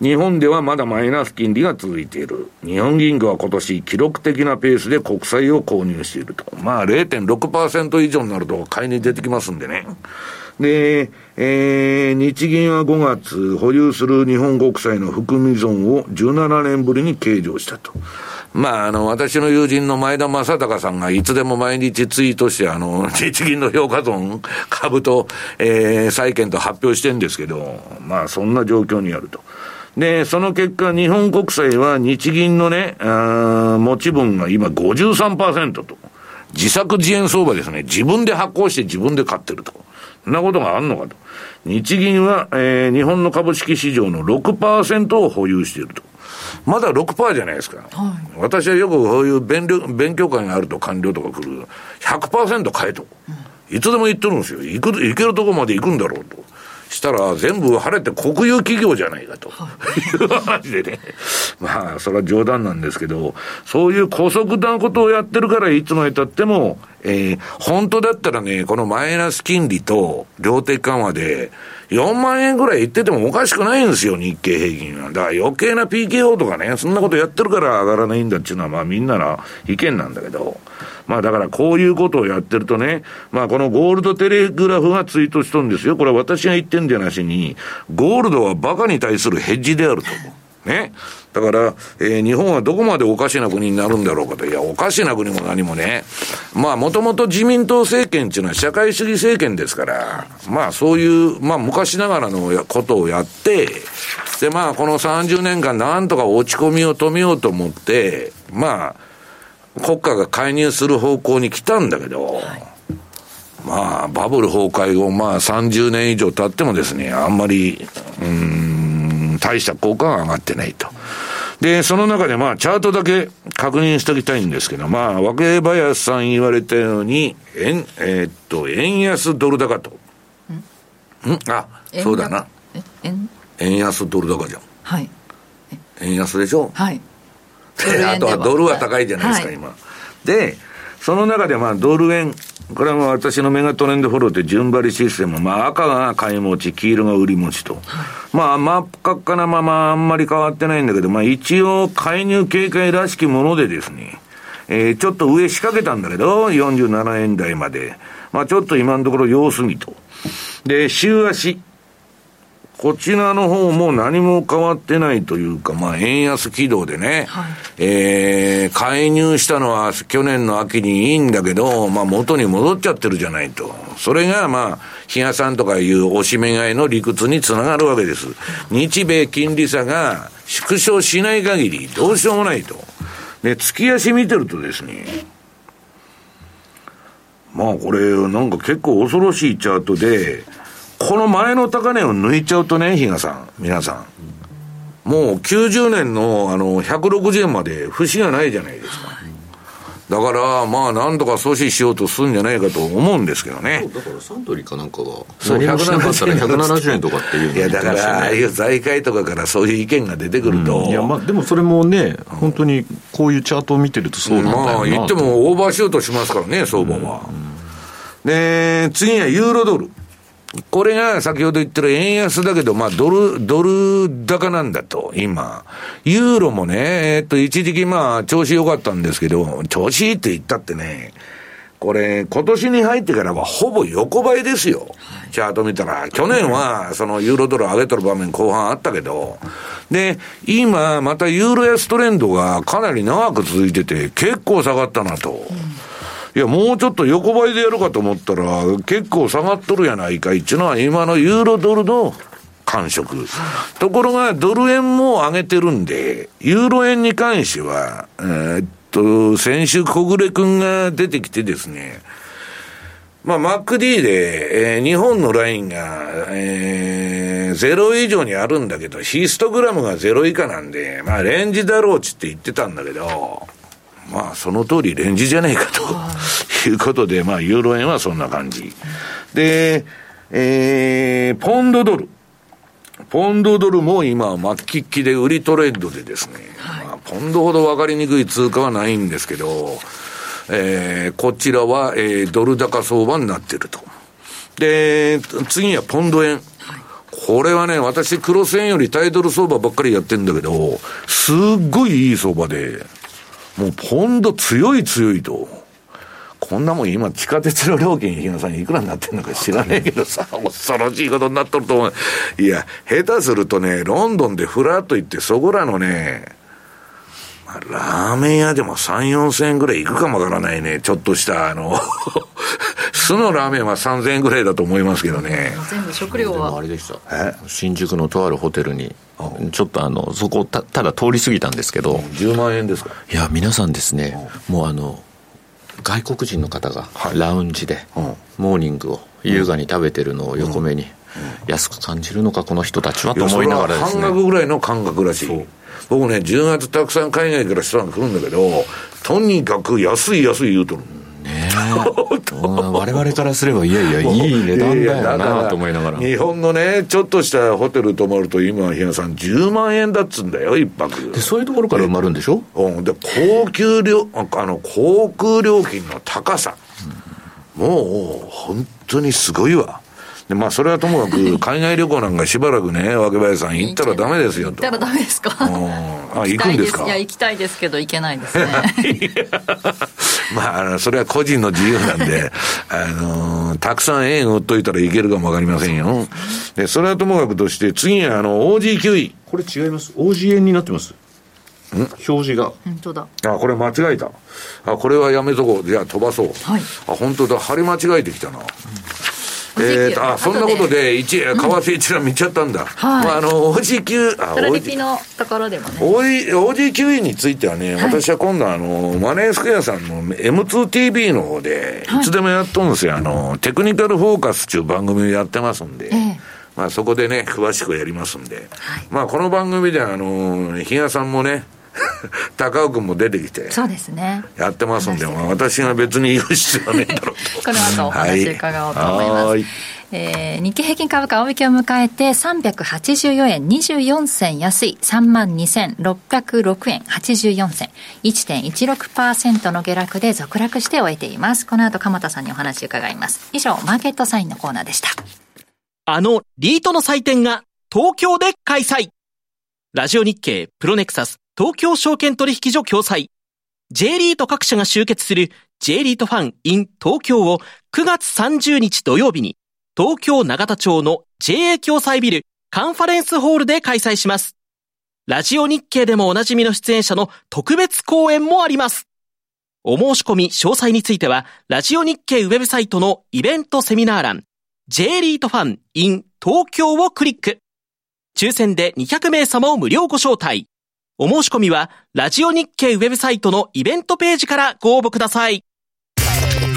Speaker 2: 日本ではまだマイナス金利が続いている。日本銀行は今年記録的なペースで国債を購入していると。まあ0.6%以上になると買いに出てきますんでね。で、えー、日銀は5月保有する日本国債の含み損を17年ぶりに計上したと。まあ、あの、私の友人の前田正隆さんがいつでも毎日ツイートして、あの、日銀の評価損、株と、えー、債券と発表してるんですけど、まあ、そんな状況にあると。で、その結果、日本国債は日銀のね、あ持ち分が今53%と。自作自演相場ですね。自分で発行して自分で買ってると。そんなことがあるのかと。日銀は、えー、日本の株式市場の6%を保有していると。まだ6%じゃないですか。はい、私はよくこういう勉勉強会があると官僚とか来る。100%買えと。いつでも言ってるんですよ。行く、行けるとこまで行くんだろうと。したら全部晴れて国有企業じゃないかと、いう話でね。まあ、それは冗談なんですけど、そういう姑息なことをやってるから、いつまでたっても、えー、本当だったらね、このマイナス金利と量的緩和で、4万円ぐらいいっててもおかしくないんですよ、日経平均は。だから余計な PKO とかね、そんなことやってるから上がらないんだっていうのは、まあみんなの意見なんだけど、まあだからこういうことをやってるとね、まあこのゴールドテレグラフがツイートしとんですよ。これは私が言ってんじゃなしに、ゴールドはバカに対するヘッジであると思う。ね。だから、えー、日本はどこまでおかしな国になるんだろうかと。いや、おかしな国も何もね。まあ、もともと自民党政権っていうのは社会主義政権ですから、まあ、そういう、まあ、昔ながらのことをやって、で、まあ、この30年間なんとか落ち込みを止めようと思って、まあ、国家が介入する方向に来たんだけど、まあ、バブル崩壊後、まあ、30年以上経ってもですね、あんまり、うん、大した効果が上がってないと。で、その中でまあ、チャートだけ確認しておきたいんですけど、まあ、若林さん言われたように、円、えー、っと、円安ドル高と。んあ、そうだな。円？円安ドル高じゃん。はい。円安でしょ？はい。あとはドルは高いじゃないですか、はい、今。で、その中でまあ、ドル円、これは私のメガトレンドフォローって順張りシステム、まあ赤が買い持ち、黄色が売り持ちと。まあ真っ赤っかなままあんまり変わってないんだけど、まあ一応介入警戒らしきものでですね、えー、ちょっと上仕掛けたんだけど、47円台まで。まあちょっと今のところ様子見と。で、週足。こちらの方も何も変わってないというか、まあ、円安軌道でね、はい、えー、介入したのは去年の秋にいいんだけど、まあ、元に戻っちゃってるじゃないと。それが、まあ、日嘉さんとかいうおしめ買いの理屈につながるわけです。日米金利差が縮小しない限り、どうしようもないと。で、月足見てるとですね、まあこれ、なんか結構恐ろしいチャートで、この前の高値を抜いちゃうとね、比嘉さん、皆さん。もう90年のあの160円まで節がないじゃないですか。だから、まあ、なんとか阻止しようとするんじゃないかと思うんですけどね。
Speaker 3: だからサントリーかなんかが、そう、170円170円とかっていう、
Speaker 2: ね、いや、だから、ああいう財界とかからそういう意見が出てくると。うん、いや、
Speaker 3: まあ、でもそれもね、本当にこういうチャートを見てるとそうなんだよな、まあ、
Speaker 2: 言ってもオーバーシュートしますからね、相場は。うん、で、次はユーロドル。これが先ほど言ってる円安だけど、まあドル、ドル高なんだと、今。ユーロもね、えっと、一時期まあ調子良かったんですけど、調子いいって言ったってね、これ、今年に入ってからはほぼ横ばいですよ。チャート見たら。去年は、そのユーロドル上げとる場面後半あったけど、で、今、またユーロ安トレンドがかなり長く続いてて、結構下がったなと。うんいや、もうちょっと横ばいでやるかと思ったら、結構下がっとるやないかいっていうのは、今のユーロドルの感触。ところが、ドル円も上げてるんで、ユーロ円に関しては、えー、っと、先週小暮君が出てきてですね、まあ、MacD で、えー、日本のラインが、えー、0以上にあるんだけど、ヒストグラムが0以下なんで、まあ、レンジだろうちって言ってたんだけど、まあ、その通りレンジじゃないかということで、まあ、ユーロ円はそんな感じ。で、えー、ポンドドル。ポンドドルも今、末期っきで売りトレンドでですね、はい、まあ、ポンドほど分かりにくい通貨はないんですけど、えー、こちらは、えー、ドル高相場になってると。で、次はポンド円。これはね、私、クロス円よりタイドル相場ばっかりやってんだけど、すっごいいい相場で、もうポンド強い強いと。こんなもん今地下鉄の料金、日野さんいくらになってんのか知らねえけどさ、恐ろしいことになっとると思う。いや、下手するとね、ロンドンでふらっと行って、そこらのね、まあ、ラーメン屋でも3、4千円ぐらい行くかもわからないね。ちょっとした、あの 酢のラーメンは3000円ぐらいだと思いますけどね。
Speaker 4: 全部食料は？
Speaker 3: あれでした。新宿のとあるホテルに、ちょっとあの、そこた、ただ通り過ぎたんですけど。
Speaker 2: 10万円ですか
Speaker 3: いや、皆さんですね、もうあの、外国人の方がラウンジで、モーニングを優雅に食べてるのを横目に、安く感じるのか、この人たちは？と思いながらです
Speaker 2: ね。半額ぐらいの感覚らし。い。僕ね、10月たくさん海外から人が来るんだけど、とにかく安い安い言うとる。ね
Speaker 3: 我々からすれば、いやいや、いい値段だよなと思いながら。
Speaker 2: 日本のね、ちょっとしたホテル泊まると、今、日野さん、10万円だっつんだよ、一泊。
Speaker 3: で、そういうところから埋まるんでしょ？
Speaker 2: うん。で、高級料、あの、航空料金の高さ。うん、もう、本当にすごいわ。で、まあ、それはともかく、海外旅行なんかしばらくね、若林さん、行ったらダメですよと。
Speaker 4: 行ったらダメですか？
Speaker 2: あ、行くんですか？
Speaker 4: いや、行きたいですけど、行けないですね。
Speaker 2: まあ、それは個人の自由なんで、あのー、たくさん円売っといたらいけるかもわかりませんよ。で、それはともかくとして、次は、あの、OG9
Speaker 3: これ違います。OG 円になってます。ん？表示が。
Speaker 4: 本当だ。
Speaker 2: あ、これ間違えた。あ、これはやめとこう。じゃあ飛ばそう。はい。あ、本当だ。貼り間違えてきたな。うんえー、あそんなことで一、為替一覧見ちゃったんだ、はい。まあ、あの OG9 あ
Speaker 4: トラリピのところでもね。
Speaker 2: OG9 についてはね、はい、私は今度あのマネースクエアさんの M2TV の方でい。つでもやっとんですよ、あのテクニカルフォーカスっていう番組をやってますんで、えーまあ、そこでね、詳しくやりますんで、はい、まあ、この番組では、あの、比嘉さんもね、高尾君も出てきて、
Speaker 4: そうですね。
Speaker 2: やってますんで、まあ、私が別に言う必要はねえだろうと。
Speaker 4: この後お話伺おうと思います。はい、えー、日経平均株価大引けを迎えて384円24銭安い。32,606円84銭。1.16%の下落で続落して終えています。この後鎌田さんにお話伺います。以上マーケットサインのコーナーでした。
Speaker 7: あのリートの祭典が東京で開催。ラジオ日経プロネクサス東京証券取引所共催 J リート各社が集結する J リートファン in 東京を9月30日土曜日に東京長田町の JA 共催ビルカンファレンスホールで開催します。ラジオ日経でもおなじみの出演者の特別講演もあります。お申し込み詳細については、ラジオ日経ウェブサイトのイベントセミナー欄、J リートファン in 東京をクリック。抽選で200名様を無料ご招待。お申し込みは、ラジオ日経ウェブサイトのイベントページからご応募ください。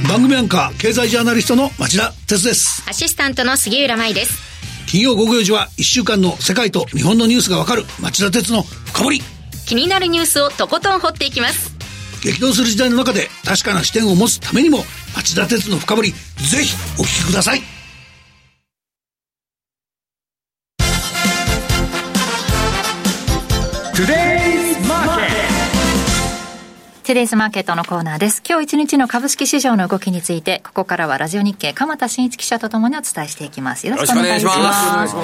Speaker 8: 番組アンカー、経済ジャーナリストの町田哲です。
Speaker 9: アシスタントの杉浦舞です。
Speaker 8: 金曜午後4時は1週間の世界と日本のニュースがわかる町田哲の深掘り。
Speaker 9: 気になるニュースをとことん掘っていきます。
Speaker 8: 激動する時代の中で確かな視点を持つためにも町田鉄の深掘りぜひお聞きください
Speaker 4: トゥデイズマーケットのコーナーです。今日一日の株式市場の動きについて、ここからはラジオ日経、鎌田新一記者とともにお伝えしていきます。よろしくお願いします。ます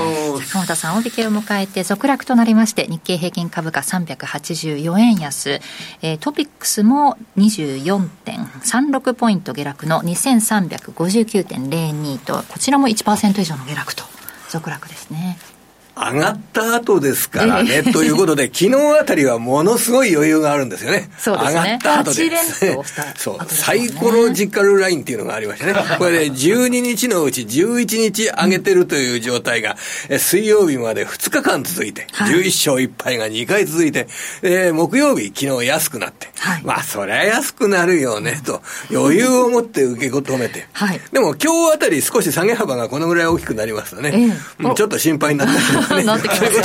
Speaker 4: 鎌田さん、大引けを迎えて続落となりまして、日経平均株価384円安、えー、トピックスも24.36ポイント下落の2359.02と、こちらも1%以上の下落と、続落ですね。
Speaker 10: 上がった後ですからね、ということで、昨日あたりはものすごい余裕があるんですよね。
Speaker 4: そうです
Speaker 10: ね。上がった後で。そう、サイコロジカルラインっていうのがありましたね。これで、12日のうち11日上げてるという状態が、え水曜日まで2日間続いて、11勝1敗が2回続いて、え木曜日、昨日安くなって、まあ、そりゃ安くなるよね、と、余裕を持って受け止めて。でも、今日あたり少し下げ幅がこのぐらい大きくなりますとね、ちょっと心配になったり なってきますね。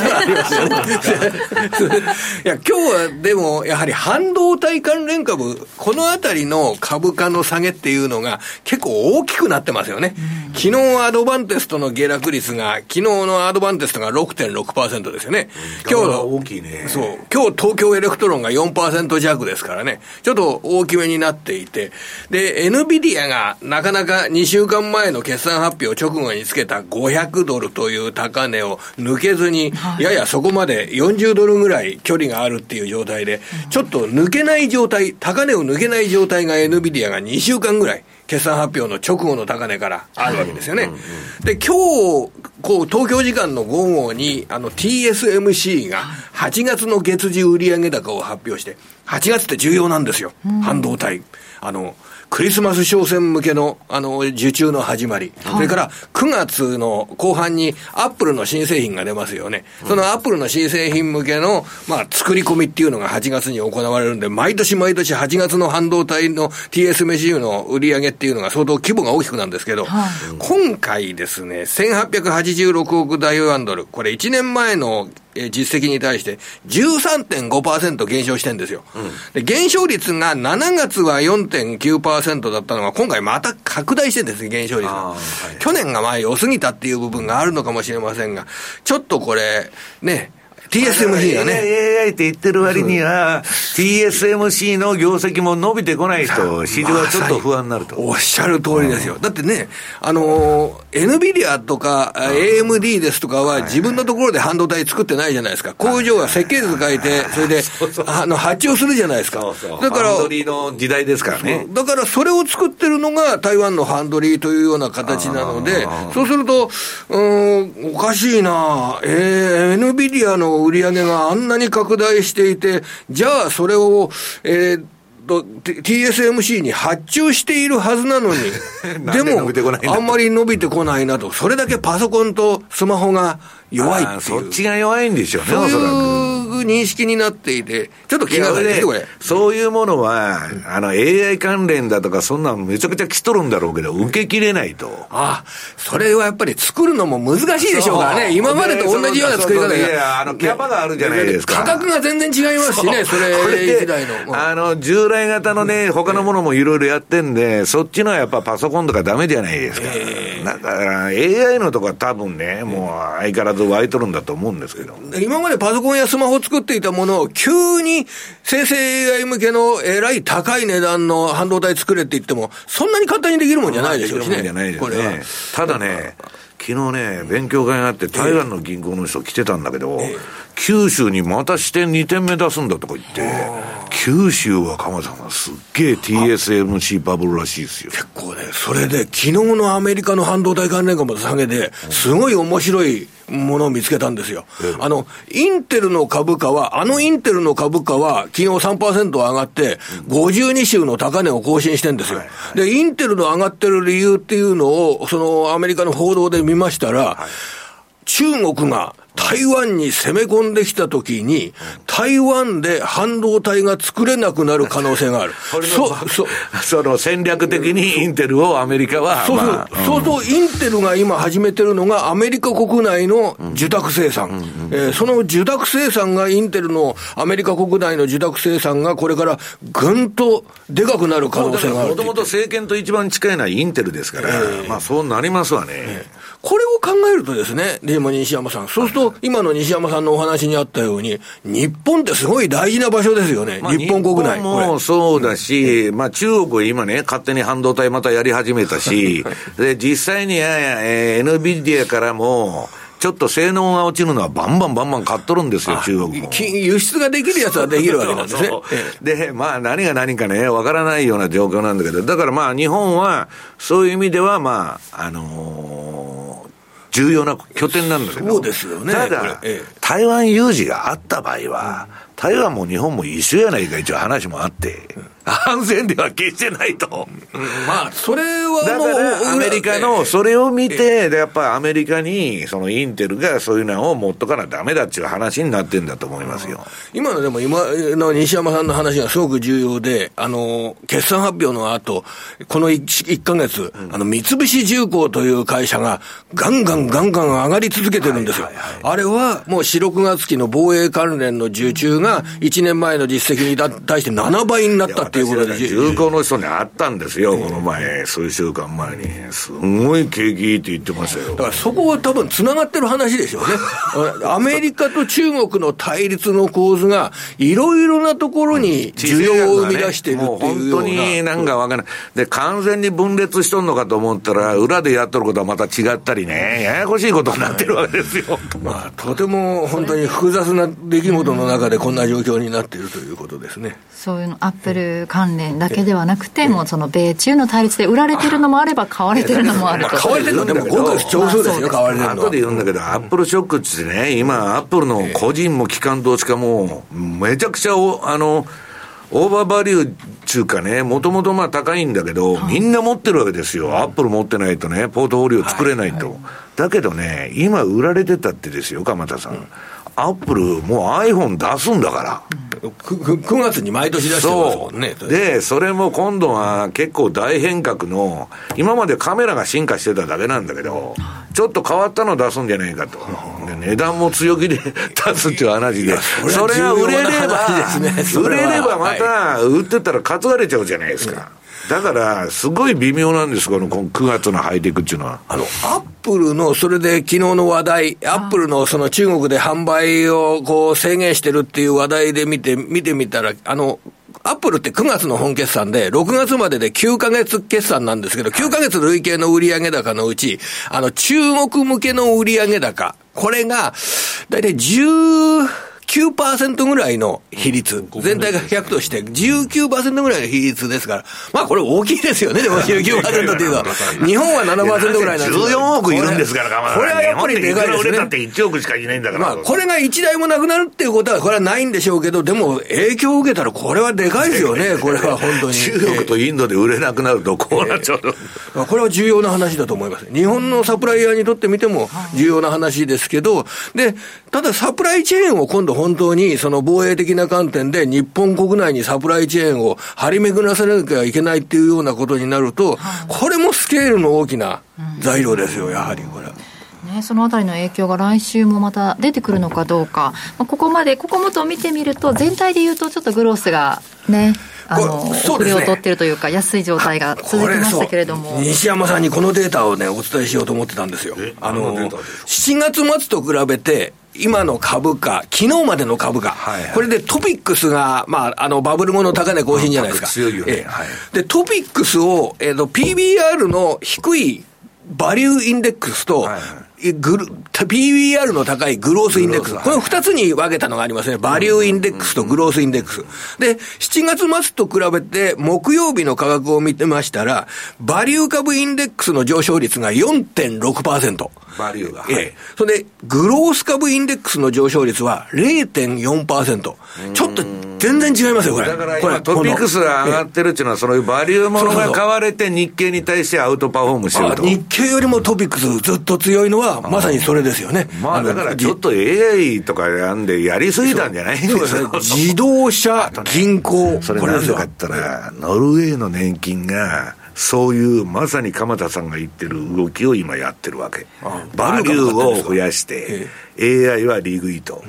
Speaker 10: いや、今日はでも、やはり半導体関連株、このあたりの株価の下げっていうのが結構大きくなってますよね。うん、昨日アドバンテストの下落率が、昨日のアドバンテストが6.6%ですよね。
Speaker 2: うん、今日の、大きいね。
Speaker 10: そう。今日東京エレクトロンが4%弱ですからね。ちょっと大きめになっていて。で、NVIDIA がなかなか2週間前の決算発表直後につけた500ドルという高値を抜けずに、ややそこまで40ドルぐらい距離があるっていう状態で、ちょっと抜けない状態、高値を抜けない状態が NVIDIA が2週間ぐらい、決算発表の直後の高値からあるわけですよね。で、今日、こう、東京時間の午後に、あの、TSMC が8月の月次売上高を発表して、8月って重要なんですよ、半導体。あの、クリスマス商戦向けの、あの、受注の始まり、はい、それから9月の後半にアップルの新製品が出ますよね。そのアップルの新製品向けの、まあ、作り込みっていうのが8月に行われるんで、毎年毎年8月の半導体の TSMC の売り上げっていうのが相当規模が大きくなんですけど、はい、今回ですね、1886億ダイワンドル、これ1年前のえ実績に対して13.5%減少してるんですよ、うん、で。減少率が7月は4.9%だったのが、今回また拡大してるんです、減少率が。はい、去年がまあ良すぎたっていう部分があるのかもしれませんが、ちょっとこれ、ね、TSMC がね。
Speaker 2: AI って言ってる割には、TSMC の業績も伸びてこないと、市場はちょっと不安になると。
Speaker 10: おっしゃる通りですよ。だってね、あの、NVIDIA とか AMD ですとかは自分のところで半導体作ってないじゃないですか。工場は設計図書いて、それで、あの、発注するじゃないですか。
Speaker 2: だから、ハンドリーの時代ですからね。
Speaker 10: だからそれを作ってるのが台湾のハンドリーというような形なので、そうすると、うん、おかしいなえー、NVIDIA の売り上げがあんなに拡大していて、じゃあそれを、えー、と TSMC に発注しているはずなのに、でも、あんまり伸びてこないなと、それだけパソコンとスマホが弱いっていう。
Speaker 2: そっちが弱いんでしょうね、
Speaker 10: そういう認識になっていて、ちょっと気がかりですこれ。
Speaker 2: そういうものは、あの、AI 関連だとか、そんなのめちゃくちゃ来とるんだろうけど、受けきれないと。
Speaker 10: ああ、それはやっぱり作るのも難しいでしょうからね。今までと同じような作り方で。い
Speaker 2: や、あの、キャパがあるじゃないですか。
Speaker 10: 価格が全然違いますしね、それ時代の。
Speaker 2: あの、従来型のね、他のものもいろいろやってんで、そっちのはやっぱパソコンとかダメじゃないですか。だから、AI のとか多分ね、もう相変わらずワイトるんだと思うんですけど。
Speaker 10: 今までパソコンやスマホを作っていたものを、急に生成 AI 向けのえらい高い値段の半導体作れって言っても、そんなに簡単にできるもんじゃないでしょうしね。じゃないですね。
Speaker 2: ただね、昨日ね、勉強会があって、台湾の銀行の人来てたんだけど、九州にまた支店2点目出すんだとか言って、九州は鎌さんがすっげえ TSMC バブルらしいですよ。
Speaker 10: 結構ね、それで昨日のアメリカの半導体関連株の下げで、すごい面白いものを見つけたんですよ。あの、インテルの株価は、あのインテルの株価は昨日3%上がって、52週の高値を更新してんですよ。で、インテルの上がってる理由っていうのを、そのアメリカの報道で見ましたら、中国が台湾に攻め込んできた時に、台湾で半導体が作れなくなる可能性がある。
Speaker 2: そ、そ、その戦略的にインテルをアメリカは、
Speaker 10: そうそう、まあ、そうそう、インテルが今始めてるのがアメリカ国内の受託生産。えー、その受託生産がインテルのアメリカ国内の受託生産がこれからぐんとでかくなる可能性がある。
Speaker 2: もともと政権と一番近いのはインテルですから、えー、まあそうなりますわね。えー。
Speaker 10: これを考えるとですね、でも西山さん、そうすると、今の西山さんのお話にあったように、日本ってすごい大事な場所ですよね、まあ、日本国内。
Speaker 2: もそうだし、まあ中国今ね、勝手に半導体またやり始めたし、で、実際に、えー、NVIDIA からも、ちょっと性能が落ちるのはバンバンバンバン買っとるんですよ、中国も。
Speaker 10: 輸出ができるやつはできるわけなんですね。
Speaker 2: で、まあ何が何かね、わからないような状況なんだけど、だからまあ日本は、そういう意味ではまあ、あのー重要な拠点なんだけど、
Speaker 10: そうですよね、
Speaker 2: ただ、ええ、台湾有事があった場合は、うん台湾も日本も一緒やないか、一応話もあって。安全では決してないと。
Speaker 10: まあ、それは
Speaker 2: だから、アメリカの、それを見て、やっぱアメリカに、そのインテルがそういうのを持っとかなダメだっていう話になってんだと思いますよ。
Speaker 10: 今のでも、今の西山さんの話がすごく重要で、あの、決算発表の後、この 1, 1ヶ月、うん、あの、三菱重工という会社が、ガンガンガンガン上がり続けてるんですよ。あれは、もう4、6月期の防衛関連の受注が、が1年前の実績に対して7倍になったっていうことで、
Speaker 2: 重工の人に会ったんですよ、この前、数週間前に、すごい景気いいって言ってましたよ。
Speaker 10: だからそこは多分つながってる話でしょうね。アメリカと中国の対立の構図が、いろいろなところに需要を生み出してるっていうような、
Speaker 2: 本当になんかわからない。で、完全に分裂しとんのかと思ったら、裏でやっとることはまた違ったりね、ややこしいことになってるわけですよ。
Speaker 10: まあ、とても本当に複雑な出来事の中でこんな状況になっているということですね。
Speaker 4: そういうの、アップル関連だけではなくて、もうその米中の対立で売られてるのもあれば、買われてるのもあると。
Speaker 10: 買われてるのでも、ごくですよ、買われてるの。
Speaker 2: 後で言うんだけど、アップルショックってね、今、アップルの個人も機関投資家も、めちゃくちゃお、あの、オーバーバリュー中かね、もともとまあ高いんだけど、みんな持ってるわけですよ。アップル持ってないとね、ポートフォリオ作れないと。だけどね、今売られてたってですよ、鎌田さん。アップル、もう iPhone 出すんだから。
Speaker 10: 9, 9月に毎年出してますもんね。
Speaker 2: で、それも今度は結構大変革の、今までカメラが進化してただけなんだけど、ちょっと変わったの出すんじゃないかと。値段も強気で 出すっていう話で、それが売れれば、売れればまた売ってたら担がれちゃうじゃないですか。だから、すごい微妙なんです、この9月のハイテクっていうのは。
Speaker 10: あの、アップルの、それで昨日の話題、アップルのその中国で販売をこう制限してるっていう話題で見て、見てみたら、あの、アップルって9月の本決算で、6月までで9ヶ月決算なんですけど、9ヶ月累計の売上高のうち、あの、中国向けの売上高、これが、だいたい10、9%ぐらいの比率、全体が100として19%ぐらいの比率ですから、まあこれ大きいですよね、でも 19%っていうのは。日本は7%ぐらいなん
Speaker 2: です14億いるんですから、
Speaker 10: これはやっぱりでかいですね。
Speaker 2: だって1億しかいないんだから。ま
Speaker 10: あこれが1台もなくなるっていうことは、これはないんでしょうけど、でも影響を受けたらこれはでかいですよね、これは本当に。
Speaker 2: 中国とインドで売れなくなるとこうなっちゃうと。
Speaker 10: えー、これは重要な話だと思います。日本のサプライヤーにとってみても重要な話ですけど、で、ただサプライチェーンを今度本当にその防衛的な観点で日本国内にサプライチェーンを張り巡らせなきゃいけないっていうようなことになると、これもスケールの大きな材料ですよ、やはりこれ。
Speaker 4: ね、そのあたりの影響が来週もまた出てくるのかどうか、まあ、ここまで、ここもと見てみると、全体でいうと、ちょっとグロースがね、あの、遅れを取ってるというか、安い状態が続きましたけれども。
Speaker 10: 西山さんにこのデータをね、お伝えしようと思ってたんですよ。あの、7月末と比べて、今の株価、昨日までの株価、はいはい、これで TOPIX が、まあ、あの、バブル後の高値更新じゃないですか。
Speaker 2: 強いよね。
Speaker 10: はい、で、 TOPIX を、えっ、ー、と、PBR の低いバリューインデックスと、はいはいグル、PBR の高いグロースインデックス。この二つに分けたのがありますね。バリューインデックスとグロースインデックス。で、7月末と比べて木曜日の価格を見てましたら、バリュー株インデックスの上昇率が4.6%。
Speaker 2: バリューが。
Speaker 10: ええ。それで、グロース株インデックスの上昇率は0.4%。ちょっと全然違いますよ、これ。
Speaker 2: だからトピックスが上がってるっていうのは、そのバリューものが買われて日経に対してアウトパフォームしてると。
Speaker 10: 日経よりもトピックスずっと強いのは、まさにそれですよね。
Speaker 2: まあだからちょっと AI とかやんでやりすぎたんじゃないんですよ。
Speaker 10: 自動車、銀行、
Speaker 2: それなぜかったら、ノルウェーの年金が、そういうまさに鎌田さんが言ってる動きを今やってるわけ。バリューを増やして、AI はリグイと。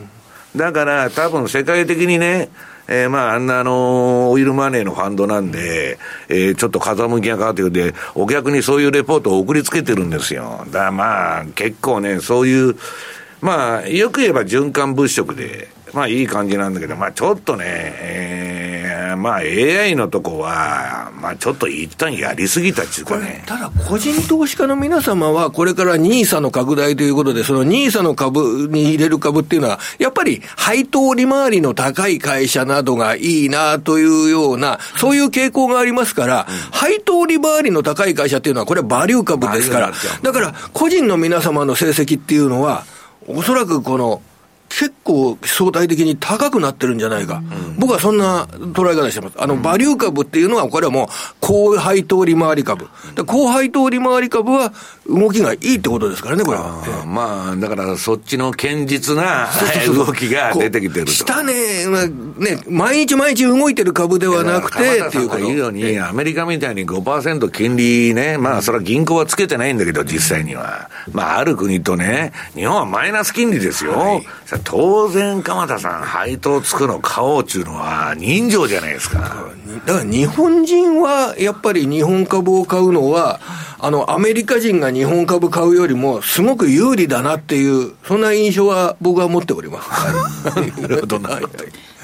Speaker 2: だから多分世界的にね、えー、まあ、あんなあの、オイルマネーのファンドなんで、えー、ちょっと風向きが変わってくるんで、お客にそういうレポートを送りつけてるんですよ。だからまあ、結構ね、そういう、まあ、よく言えば循環物色で、まあいい感じなんだけど、まあちょっとね、えー、まあ AI のとこは、まあちょっと一旦やりすぎたっていうかね。
Speaker 10: ただ個人投資家の皆様は、これから NISA の拡大ということで、その NISA の株に入れる株っていうのは、やっぱり配当利回りの高い会社などがいいなというような、そういう傾向がありますから、うん、配当利回りの高い会社っていうのは、これはバリュー株ですから、だから個人の皆様の成績っていうのは、おそらくこの結構相対的に高くなってるんじゃないか、うん、僕はそんな捉え方してます。あの、バリュー株っていうのは、これはもう、高配当利回り株。高配当利回り株は、動きがいいってことですからね、これは。
Speaker 2: あまあ、だからそっちの堅実な 動きが出てきてると。
Speaker 10: 下ね、ね、毎日毎日動いてる株ではなくて、っていうこと。
Speaker 2: 言うように、アメリカみたいに5%金利ね、まあ、それは銀行はつけてないんだけど、実際には。まあ、ある国とね、日本はマイナス金利ですよ。はい当然、鎌田さん、配当つくの買おうっていうのは、人情じゃないですか。
Speaker 10: だから日本人は、やっぱり日本株を買うのは、あの、アメリカ人が日本株買うよりも、すごく有利だなっていう、そんな印象は僕は持っております。
Speaker 2: なるほど、なるほど。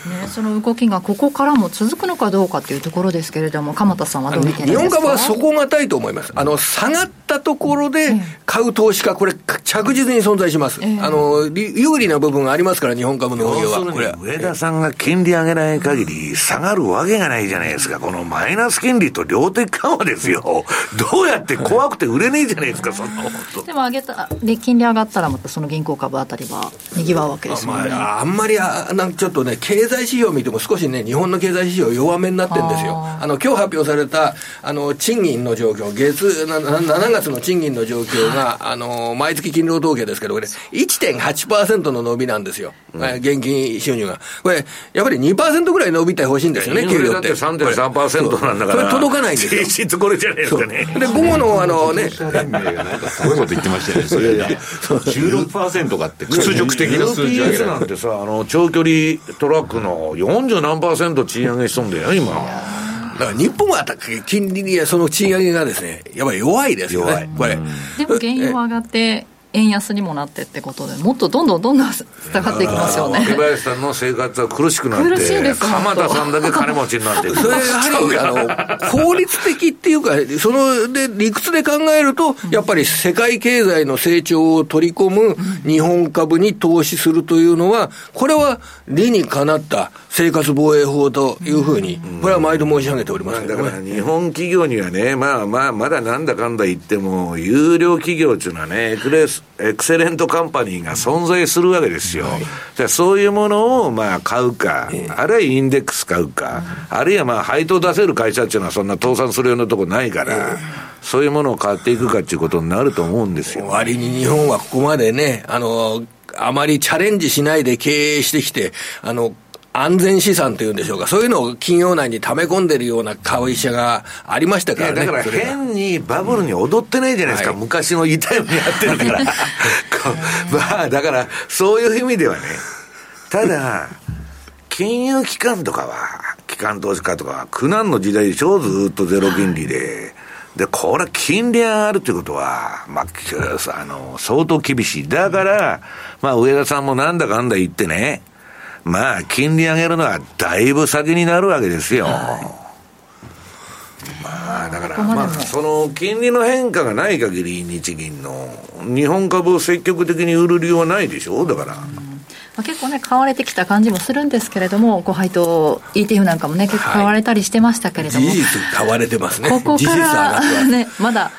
Speaker 4: ね、その動きがここからも続くのかどうかというところですけれども、鎌田さんはどう見て
Speaker 10: 日本株は底堅いと思います。あの、下がったところで買う投資家、これ、着実に存在します。えー、あの、有利な部分がありますから、日本株の運用は。
Speaker 2: これ上田さんが金利上げない限り、下がるわけがないじゃないですか。このマイナス金利と量的緩和ですよ。どうやって怖くて売れねえじゃないですか、そんな
Speaker 4: でも上げた、で、金利上がったらまたその銀行株あたりは、にぎわうわけですよね。
Speaker 10: あ、まあ、あんまりあ、なんちょっとね、経済済指標を見ても少しね、日本の経済指標弱めになってるんですよ。あの、今日発表された、あの、賃金の状況、月、7月の賃金の状況が、あの、毎月勤労統計ですけど、これ、1.8%の伸びなんですよ。うん、現金収入が。これ、やっぱり2%ぐらい伸びてほしいんですよね、
Speaker 2: 給料って。だって3.3%なんだから。
Speaker 10: それ届かないんですよ。
Speaker 2: 実質これじゃないですかね。
Speaker 10: で、午後の、あのね。
Speaker 3: 連盟がなんかすごいこと言ってましたよね。それで、16%かって、屈辱的な数字上げ
Speaker 2: なんてさ、あの、長距離トラックの40何パーセント賃上げしとんだよ、今。
Speaker 10: だから日本は金利やその賃上げがですね、やっぱり弱いですよね、これ。
Speaker 4: でも原油は上がって、円安にもなってってことで、もっとどんどんどんどん下がっていきますよね。
Speaker 2: 竹林さんの生活は苦しくなって、苦しいです鎌田さんだけ金持ちになって
Speaker 10: それやはり、あの、効率的っていうか、その、で、理屈で考えると、やっぱり世界経済の成長を取り込む日本株に投資するというのは、これは理にかなった生活防衛法というふうに、これは毎度申し上げております、
Speaker 2: ね、だから日本企業にはね、まあまあ、まだなんだかんだ言っても、有料企業っていうのはね、エクレス、エクセレントカンパニーが存在するわけですよ。はい、そういうものをまあ買うか、えー、あるいはインデックス買うか、うん、あるいはまあ配当出せる会社っていうのはそんな倒産するようなとこないから、えー、そういうものを買っていくかっていうことになると思うんですよ。
Speaker 10: 割に日本はここまでね、あの、あまりチャレンジしないで経営してきて、あの、安全資産というんでしょうか、そういうのを企業内に溜め込んでるような会社がありましたからね。
Speaker 2: だから変にバブルに踊ってないじゃないですか、はい、昔の痛い目やってるから。まあ、だから、そういう意味ではね、ただ、金融機関とかは、機関投資家とかは、苦難の時代でしょ、ずっとゼロ金利で。で、これ、金利があるということは、まあ、あの、相当厳しい。だから、まあ、上田さんもなんだかんだ言ってね、まあ、金利上げるのはだいぶ先になるわけですよ。まあ、だから、まあ、その金利の変化がない限り、日銀の日本株を積極的に売る理由はないでしょ、だから。
Speaker 4: まあ、結構ね、買われてきた感じもするんですけれども、ご配当 ETF なんかもね、結構買われたりしてましたけれども、
Speaker 10: はい、事実買われてますね、
Speaker 4: ここから、ね、まだ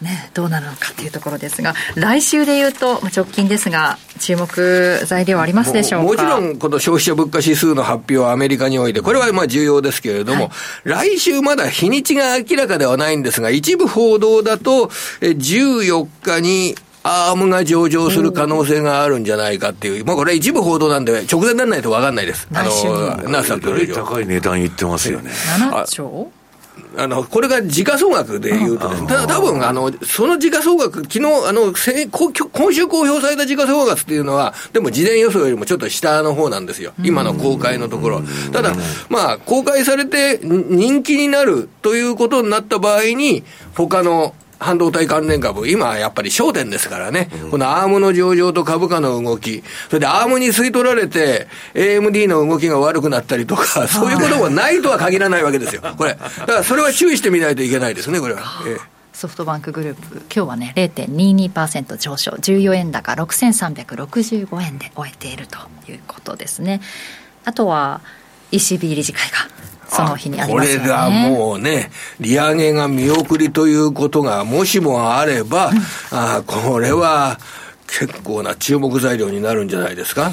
Speaker 4: ね、どうなるのかというところですが、来週でいうと、直近ですが、注目材料ありますでしょう
Speaker 10: もちろん、この消費者物価指数の発表はアメリカにおいて、これはまあ重要ですけれども、はい、来週まだ日にちが明らかではないんですが、一部報道だと、14日に、アームが上場する可能性があるんじゃないかっていう、まあこれ一部報道なんで、直前にならないと分かんないです。
Speaker 4: あの、
Speaker 2: ナースさんと高い値段言ってますよね。
Speaker 4: 7兆？
Speaker 10: あの、これが時価総額でいうとですね、ただ多分、あの、その時価総額、昨日、あの、今週公表された時価総額っていうのは、でも事前予想よりもちょっと下の方なんですよ。今の公開のところ。ただ、まあ、公開されて人気になるということになった場合に、他の半導体関連株、今やっぱり焦点ですからね、うん、このアームの上場と株価の動き、それでアームに吸い取られて、AMD の動きが悪くなったりとか、そういうこともないとは限らないわけですよ、これ。だからそれは注意してみないといけないですね、これは。ええ。
Speaker 4: ソフトバンクグループ、今日はね、0.22%上昇、14円高、6365円で終えているということですね。あとは、ECB 理事会がその日にありますよね。これが
Speaker 10: もうね、利上げが見送りということがもしもあれば、うん、あこれは結構な注目材料になるんじゃないですか。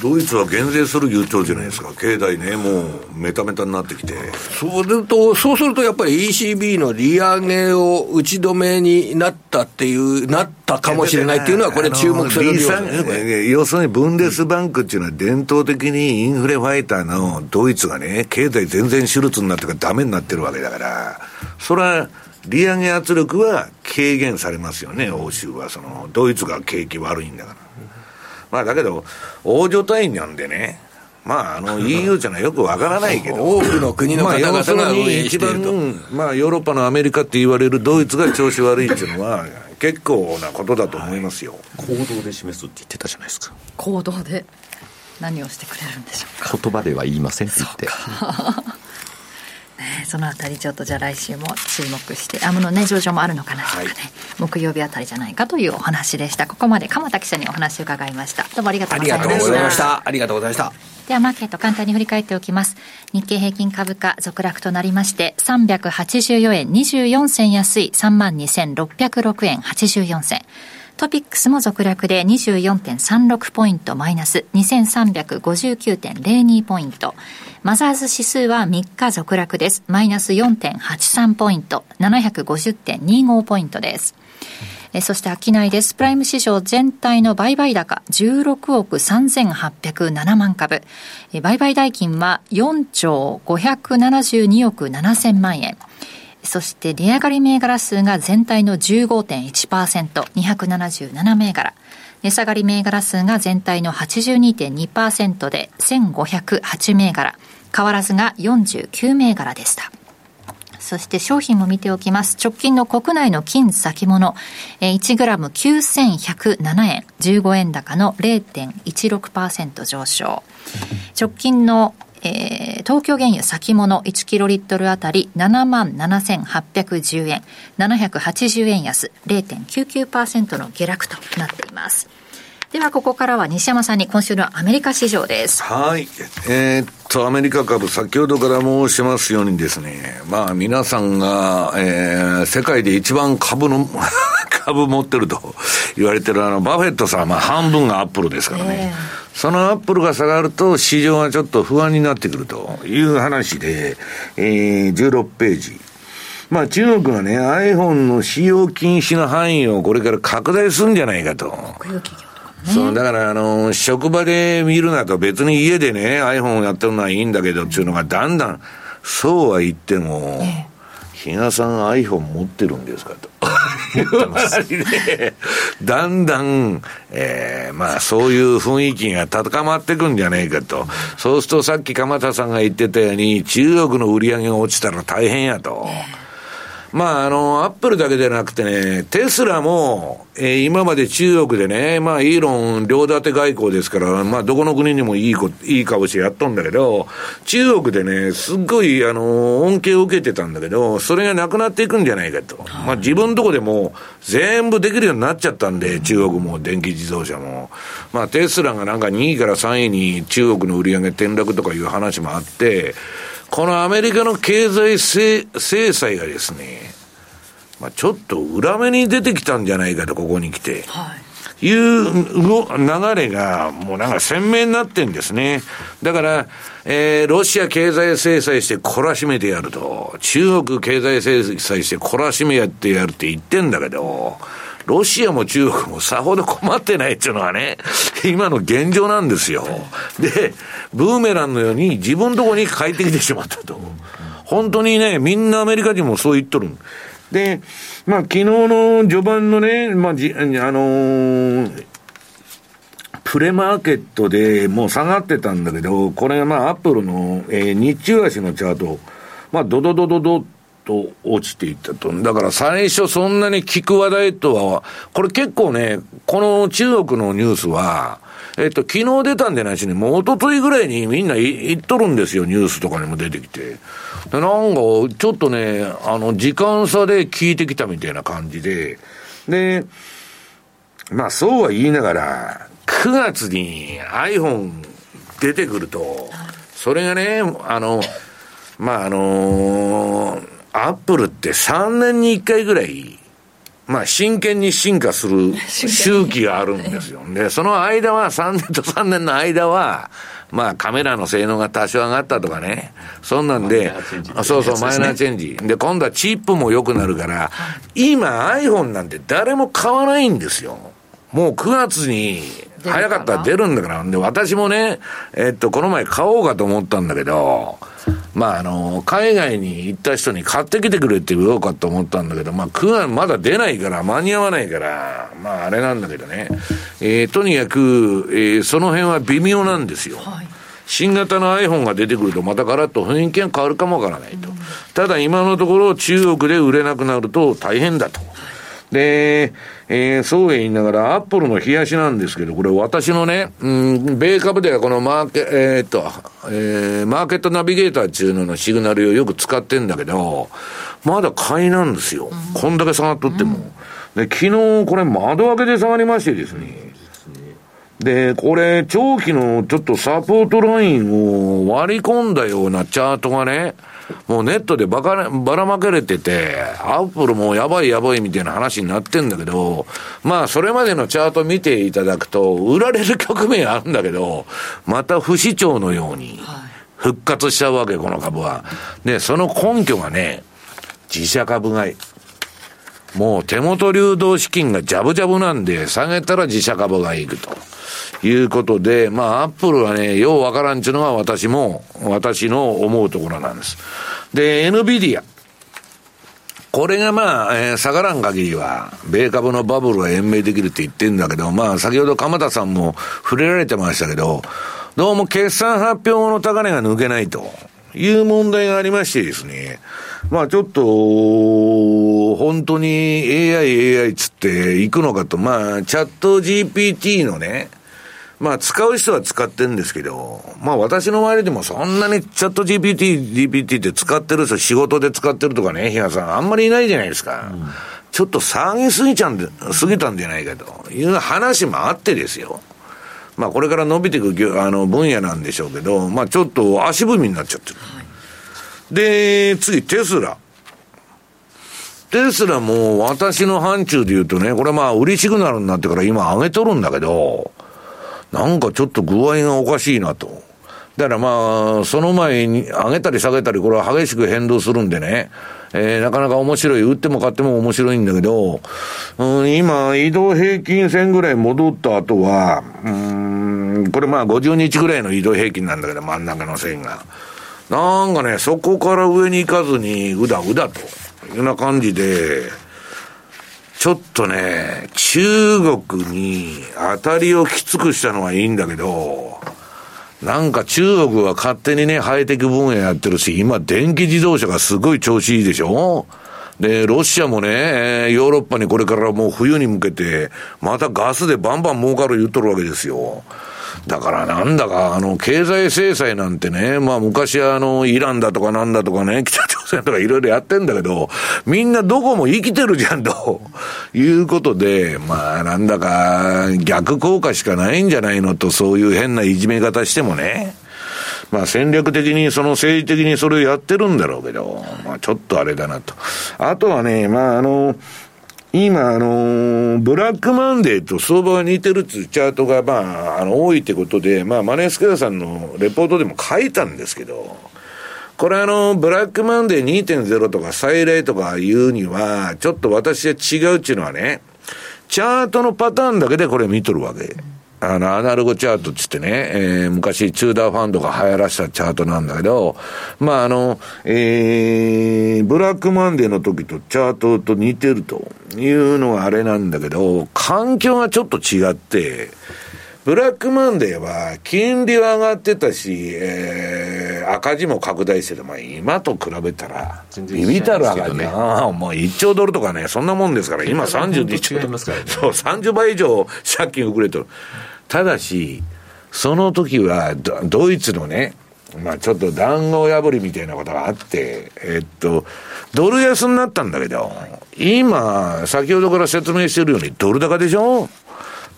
Speaker 2: ドイツは減税する言うとじゃないですか、経済ね、もうメタメタになってきて。
Speaker 10: そうすると、そうするとやっぱり ECB の利上げを打ち止めになったっていう、なったかもしれないっていうのは、これ、注目されるよ
Speaker 2: ね、要するにブンデスバンクっていうのは、伝統的にインフレファイターのドイツがね、経済全然シュルツになってからダメになってるわけだから、それは、利上げ圧力は軽減されますよね、欧州は。その、ドイツが景気悪いんだから。まあだけど、大所帯なんでね、まあ、あの EU じゃないよくわからないけど、
Speaker 10: 多くの国の方々が運営していると、
Speaker 2: まあ、ヨーロッパのアメリカって言われるドイツが調子悪いっていうのは、結構なことだと思いますよ、
Speaker 3: 行動で示すって言ってたじゃないですか。
Speaker 4: 行動で何をしてくれるんでしょうか。
Speaker 3: 言葉では言いませんって言って。
Speaker 4: ね、そのあたりちょっとじゃあ来週も注目してアムのね上場もあるのかなとかね、はい、木曜日あたりじゃないかというお話でした。ここまで鎌田記者にお話を伺いました。どうもありがとうございました。
Speaker 10: ありがとうございました。
Speaker 4: ではマーケット簡単に振り返っておきます。日経平均株価続落となりまして384円24銭安い3万2606円84銭トピックスも続落で24.36ポイントマイナス2359.02ポイント。マザーズ指数は3日続落です。マイナス4.83ポイント。750.25ポイントです。えそして商いです。プライム市場全体の売買高16億3807万株。売買代金は4兆572億7000万円。そして利上がり銘柄数が全体の15.1%、277銘柄。値下がり銘柄数が全体の82.2%で1508銘柄。変わらずが49銘柄でした。そして商品も見ておきます。直近の国内の金先物、1グラム9107円、15円高の0.16%上昇。直近のえー、東京原油先物1キロリットルあたり7万7810円、780円安、0.99%の下落となっています。ではここからは西山さんに今週のアメリカ市場です。
Speaker 2: はい。えー、っと、アメリカ株、先ほどから申しますようにですね、まあ皆さんが、えー、世界で一番株の 株持ってると言われてるあの、バフェットさんはまあ半分がアップルですからね。えーそのアップルが下がると市場がちょっと不安になってくるという話で、えー、16ページ。まあ中国はね、iPhone の使用禁止の範囲をこれから拡大するんじゃないかと。そう、だからあの、職場で見るなと別に家でね、iPhone やってるのはいいんだけどっていうのがだんだん、そうは言っても、ええ比嘉さん iPhone 持ってるんですかと。だんだん、えー、まあそういう雰囲気が高まってくんじゃねえかと。そうするとさっき鎌田さんが言ってたように、中国の売り上げが落ちたら大変やと。まあ、あの、アップルだけでなくてね、テスラも、えー、今まで中国でね、まあ、イーロン両立て外交ですから、まあ、どこの国にもいいこ、いい顔してやっとんだけど、中国でね、すっごい、あの、恩恵を受けてたんだけど、それがなくなっていくんじゃないかと。まあ、自分のとこでも、全部できるようになっちゃったんで、中国も電気自動車も。まあ、テスラがなんか2位から3位に中国の売り上げ転落とかいう話もあって、このアメリカの経済制裁がですね、まあ、ちょっと裏目に出てきたんじゃないかと、ここに来て。はいいう流れが、もうなんか鮮明になってんですね。だから、えー、ロシア経済制裁して懲らしめてやると、中国経済制裁して懲らしめやってやるって言ってんだけど、ロシアも中国もさほど困ってないっていうのはね、今の現状なんですよ。で、ブーメランのように自分のとこに帰ってきてしまったと。本当にね、みんなアメリカ人もそう言っとる。で、まあ、昨日の序盤のね、まあ、じ、あのー、プレマーケットでもう下がってたんだけど、これがまあ、アップルの、えー、日中足のチャート、まあ、ドドドドドと落ちていったと。だから最初そんなに聞く話題とは、これ結構ね、この中国のニュースは、えっと、昨日出たんじゃないしね、もう一昨日ぐらいにみんな言っとるんですよ、ニュースとかにも出てきて。なんか、ちょっとね、あの、時間差で聞いてきたみたいな感じで、で、まあそうは言いながら、9月に iPhone 出てくると、それがね、あの、まああのーアップルって3年に1回ぐらい、まあ真剣に進化する 周期があるんですよ。で、その間は、3年と3年の間は、まあカメラの性能が多少上がったとかね。そんなんで、そうそう、マイナーチェンジ。で、今度はチップも良くなるから、今 iPhone なんて誰も買わないんですよ。もう9月に早かったら出るんだから。で、私もね、えっと、この前買おうかと思ったんだけど、まあ、あの、海外に行った人に買ってきてくれって言おうかと思ったんだけど、まあ、9月まだ出ないから、間に合わないから、まあ、あれなんだけどね。えー、とにかく、えー、その辺は微妙なんですよ。はい新型の iPhone が出てくるとまたガラッと雰囲気が変わるかもわからないと。ただ今のところ中国で売れなくなると大変だと。で、えー、そう言いながら、アップルの冷やしなんですけど、これ私のね、うん、米株ではこのマーケ、えー、っと、えー、マーケットナビゲーターっていうののシグナルをよく使ってんだけど、まだ買いなんですよ。うん、こんだけ下がっとっても。うん、で、昨日これ窓開けで下がりましてですね。で、これ、長期のちょっとサポートラインを割り込んだようなチャートがね、もうネットでばかばらまかれてて、アップルもやばいやばいみたいな話になってんだけど、まあそれまでのチャート見ていただくと、売られる局面あるんだけど、また不死鳥のように復活しちゃうわけ、この株は。で、その根拠がね、自社株買い。もう手元流動資金がジャブジャブなんで、下げたら自社株がいくと。いうことで、まあ、アップルはね、ようわからんっていうのが私も、私の思うところなんです。で、NVIDIA。これがまあ、えー、下がらん限りは、米株のバブルは延命できるって言ってんだけど、まあ、先ほど鎌田さんも触れられてましたけど、どうも決算発表の高値が抜けないという問題がありましてですね、まあちょっと、本当に AI、AI つって行くのかと、まあチャット GPT のね、まあ、使う人は使ってるんですけど、まあ、私の周りでもそんなにチャット GPT、GPT って使ってる人、仕事で使ってるとかね、比嘉さん、あんまりいないじゃないですか。うん、ちょっと騒ぎすぎちゃんで、すぎたんじゃないかという話もあってですよ。まあ、これから伸びていくあの分野なんでしょうけど、まあ、ちょっと足踏みになっちゃってる。で、次、テスラ。テスラも私の範疇で言うとね、これまあ、売りシグナルになってから今上げとるんだけど、なんかちょっと具合がおかしいなと。だからまあ、その前に上げたり下げたり、これは激しく変動するんでね、えー、なかなか面白い。売っても買っても面白いんだけど、うん、今、移動平均線ぐらい戻った後は、うん、これまあ50日ぐらいの移動平均なんだけど、真ん中の線が。なんかね、そこから上に行かずに、うだうだというような感じで、ちょっとね、中国に当たりをきつくしたのはいいんだけど、なんか中国は勝手にね、ハイテク分野やってるし、今電気自動車がすごい調子いいでしょ？で、ロシアもね、ヨーロッパにこれからもう冬に向けて、またガスでバンバン儲かる言っとるわけですよ。だからなんだか、あの、経済制裁なんてね、まあ昔はあの、イランだとかなんだとかね、北朝鮮とかいろいろやってんだけど、みんなどこも生きてるじゃんと、いうことで、まあなんだか、逆効果しかないんじゃないのと、そういう変ないじめ方してもね。まあ戦略的に、その政治的にそれをやってるんだろうけど、まあちょっとあれだなと。あとはね、まああの、今、あのブラックマンデーと相場が似てるっていうチャートが、まあ、あの、多いってことで、まあ、マネースクエアさんのレポートでも書いたんですけど、これあの、ブラックマンデー2.0とか再来とか言うには、ちょっと私は違うっていうのはね、チャートのパターンだけでこれ見とるわけ。あの、アナログチャートっつってね、えー、昔、チューダーファンドが流行らしたチャートなんだけど、まあ、あの、えー、ブラックマンデーの時とチャートと似てるというのがあれなんだけど、環境がちょっと違って、ブラックマンデーは金利は上がってたし、えー、赤字も拡大してて、まあ今と比べたら、微々たる赤字な、もう1兆ドルとかね、そんなもんですから、今32兆、ね、そう、30倍以上借金膨れてる。ただし、その時はドイツのね、まあちょっと談合破りみたいなことがあって、えっと、ドル安になったんだけど、今、先ほどから説明してるようにドル高でしょ？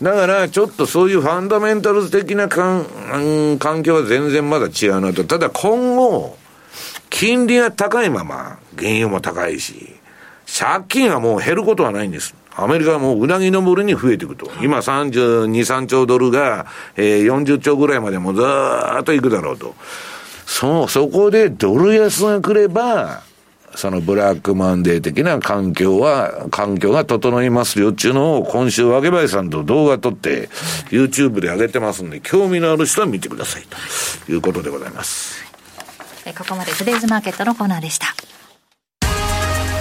Speaker 2: だから、ちょっとそういうファンダメンタルズ的な環境は全然まだ違うなと。ただ今後、金利が高いまま、原油も高いし、借金はもう減ることはないんです。アメリカはもううなぎ登りに増えていくと。今32、3兆ドルが、えー、40兆ぐらいまでもずーっといくだろうと。そう、そこでドル安が来れば、そのブラックマンデー的な環境は、環境が整いますよっていうのを今週、わけばいさんと動画撮って、YouTube で上げてますんで、興味のある人は見てくださいということでございます。
Speaker 4: ここまでトゥデイズマーケットのコーナーでした。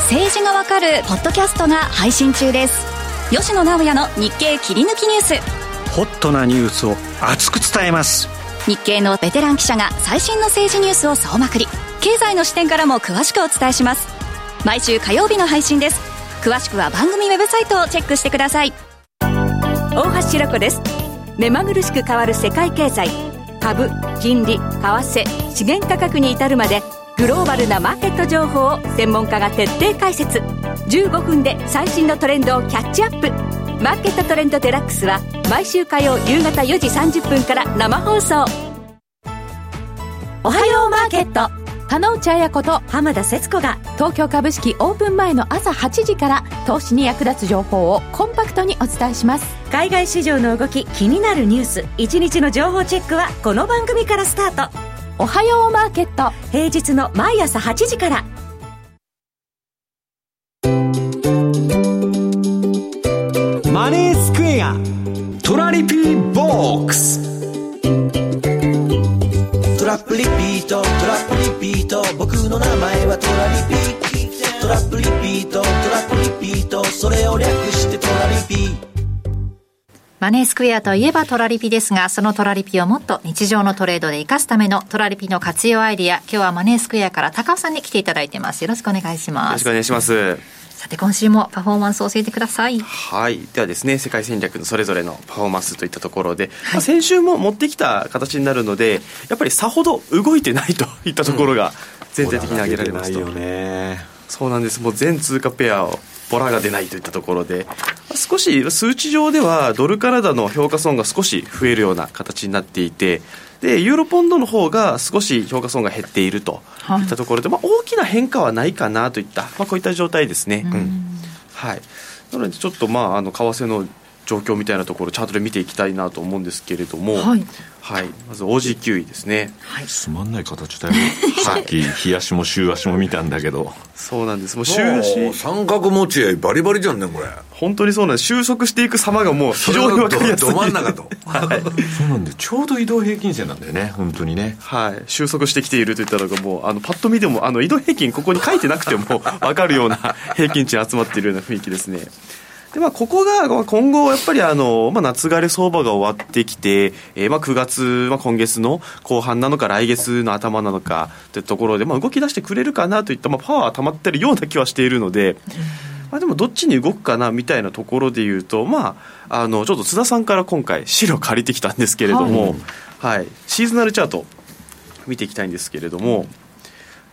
Speaker 11: 政治がわかるポッドキャストが配信中です。吉野直也の日経切り抜きニュース。
Speaker 12: ホットなニュースを熱く伝えます。
Speaker 11: 日経のベテラン記者が最新の政治ニュースを総まくり。経済の視点からも詳しくお伝えします毎週火曜日の配信です詳しくは番組ウェブサイトをチェックしてください
Speaker 13: 大橋ろ子です目まぐるしく変わる世界経済株金利為替資源価格に至るまでグローバルなマーケット情報を専門家が徹底解説。15分で最新のトレンドをキャッチアップ。マーケットトレンドデラックスは毎週火曜夕方4時30分から生放送。
Speaker 14: おはようマーケット。加納内彩子と浜田節子が東京株式オープン前の朝8時から投資に役立つ情報をコンパクトにお伝えします。
Speaker 13: 海外市場の動き気になるニュース一日の情報チェックはこの番組からスタート。
Speaker 14: おはようマーケット。
Speaker 13: 平日の毎朝8時から。
Speaker 5: マネースクエア。トラリピーボックス。
Speaker 15: ラップリピートトラップリピート。僕の名前は
Speaker 4: マネースクエアといえばトラリピですが、そのトラリピをもっと日常のトレードで活かすためのトラリピの活用アイディア、今日はマネースクエアから高尾さんに来ていただいてます。よろしくお願いします。よ
Speaker 16: ろしくお願いします。
Speaker 4: さて今週もパフォーマンスを教えてください。
Speaker 16: はい。ではですね世界戦略のそれぞれのパフォーマンスといったところで、はい、まあ、先週も持ってきた形になるのでやっぱりさほど動いてないといったところが全体的に挙げられますと、うん、そうなんです。もう全通貨ペアをボラが出ないといったところで少し数値上ではドルカナダの評価損が少し増えるような形になっていてでユーロポンドの方が少し評価損が減っているとい。ったところで、まあ、大きな変化はないかなといった、まあ、こういった状態ですね。うん、はい、なのでちょっとまああの為替の状況みたいなところチャートで見ていきたいなと思うんですけれども、はい、はい、まず OG9 位ですね、
Speaker 3: はい、つまんない形だよ。さっき日足も週足も見たんだけど。
Speaker 16: そうなんです。もう週足。
Speaker 2: 三角持ち合いバリバリじゃんねこれ。
Speaker 16: 本当にそうなんです。収束していく様がもう非常に分かりやすい。
Speaker 2: ど真ん中と、
Speaker 3: はい、そうなんでちょうど移動平均線なんだよね。本当にね。
Speaker 16: はい。収束してきているといったのがもうあのパッと見でもあの移動平均ここに書いてなくても分かるような平均値に集まっているような雰囲気ですねでまあ、ここが今後、やっぱりあの、まあ、夏枯れ相場が終わってきて、えー、まあ9月、まあ、今月の後半なのか、来月の頭なのかというところで、まあ、動き出してくれるかなといった、まあ、パワーは溜まってるような気はしているので、まあ、でもどっちに動くかなみたいなところでいうと、まあ、あのちょっと津田さんから今回、資料借りてきたんですけれども、はい、はい、シーズナルチャート見ていきたいんですけれども。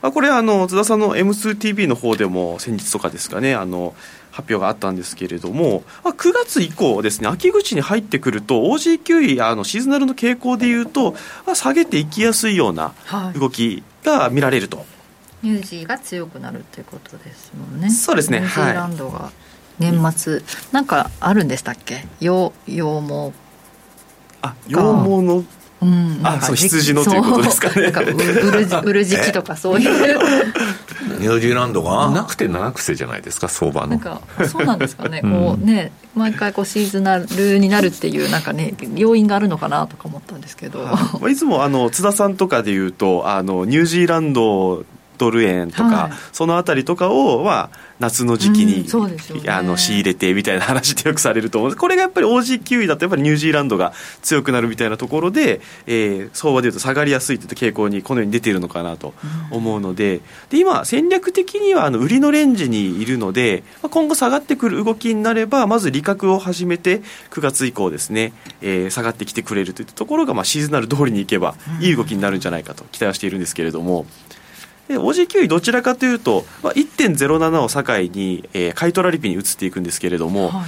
Speaker 16: まあ、これあの津田さんの M2TV の方でも先日とかですかねあの発表があったんですけれども、まあ、9月以降ですね秋口に入ってくると OG9 あのシーズナルの傾向でいうと、まあ、下げていきやすいような動きが見られると、はい、
Speaker 4: ニュージーが強くなるということですもんね。
Speaker 16: そうですね
Speaker 4: ニュージーランドが年末、はい、なんかあるんでしたっけ？羊羊毛
Speaker 16: あ羊毛のうん、あそう羊のということですかね。
Speaker 4: 売 る時期とかそういう。
Speaker 2: ニュージーランドが？
Speaker 3: なくて七癖じゃないですか相場の。
Speaker 4: なんかそうなんですかね、こうね毎回こうシーズナルになるっていうなんかね要因があるのかなとか思ったんですけど、
Speaker 16: はい、いつもあの津田さんとかでいうとあのニュージーランドドル円とか、はい、そのあたりとかを、まあ、夏の時期に、うんね、あの仕入れてみたいな話ってよくされると思うんです。これがやっぱり OG 位だとやっぱりニュージーランドが強くなるみたいなところで、えー、相場でいうと下がりやすいといった傾向にこのように出ているのかなと思うのでうん、で今戦略的にはあの売りのレンジにいるので、まあ、今後下がってくる動きになればまず利確を始めて9月以降ですね、えー、下がってきてくれるといったところが、まあ、シーズナル通りにいけばいい動きになるんじゃないかと期待はしているんですけれども。で OG9 位どちらかというと、まあ、1.07を境に、えー、買い取られ日に移っていくんですけれども、はい、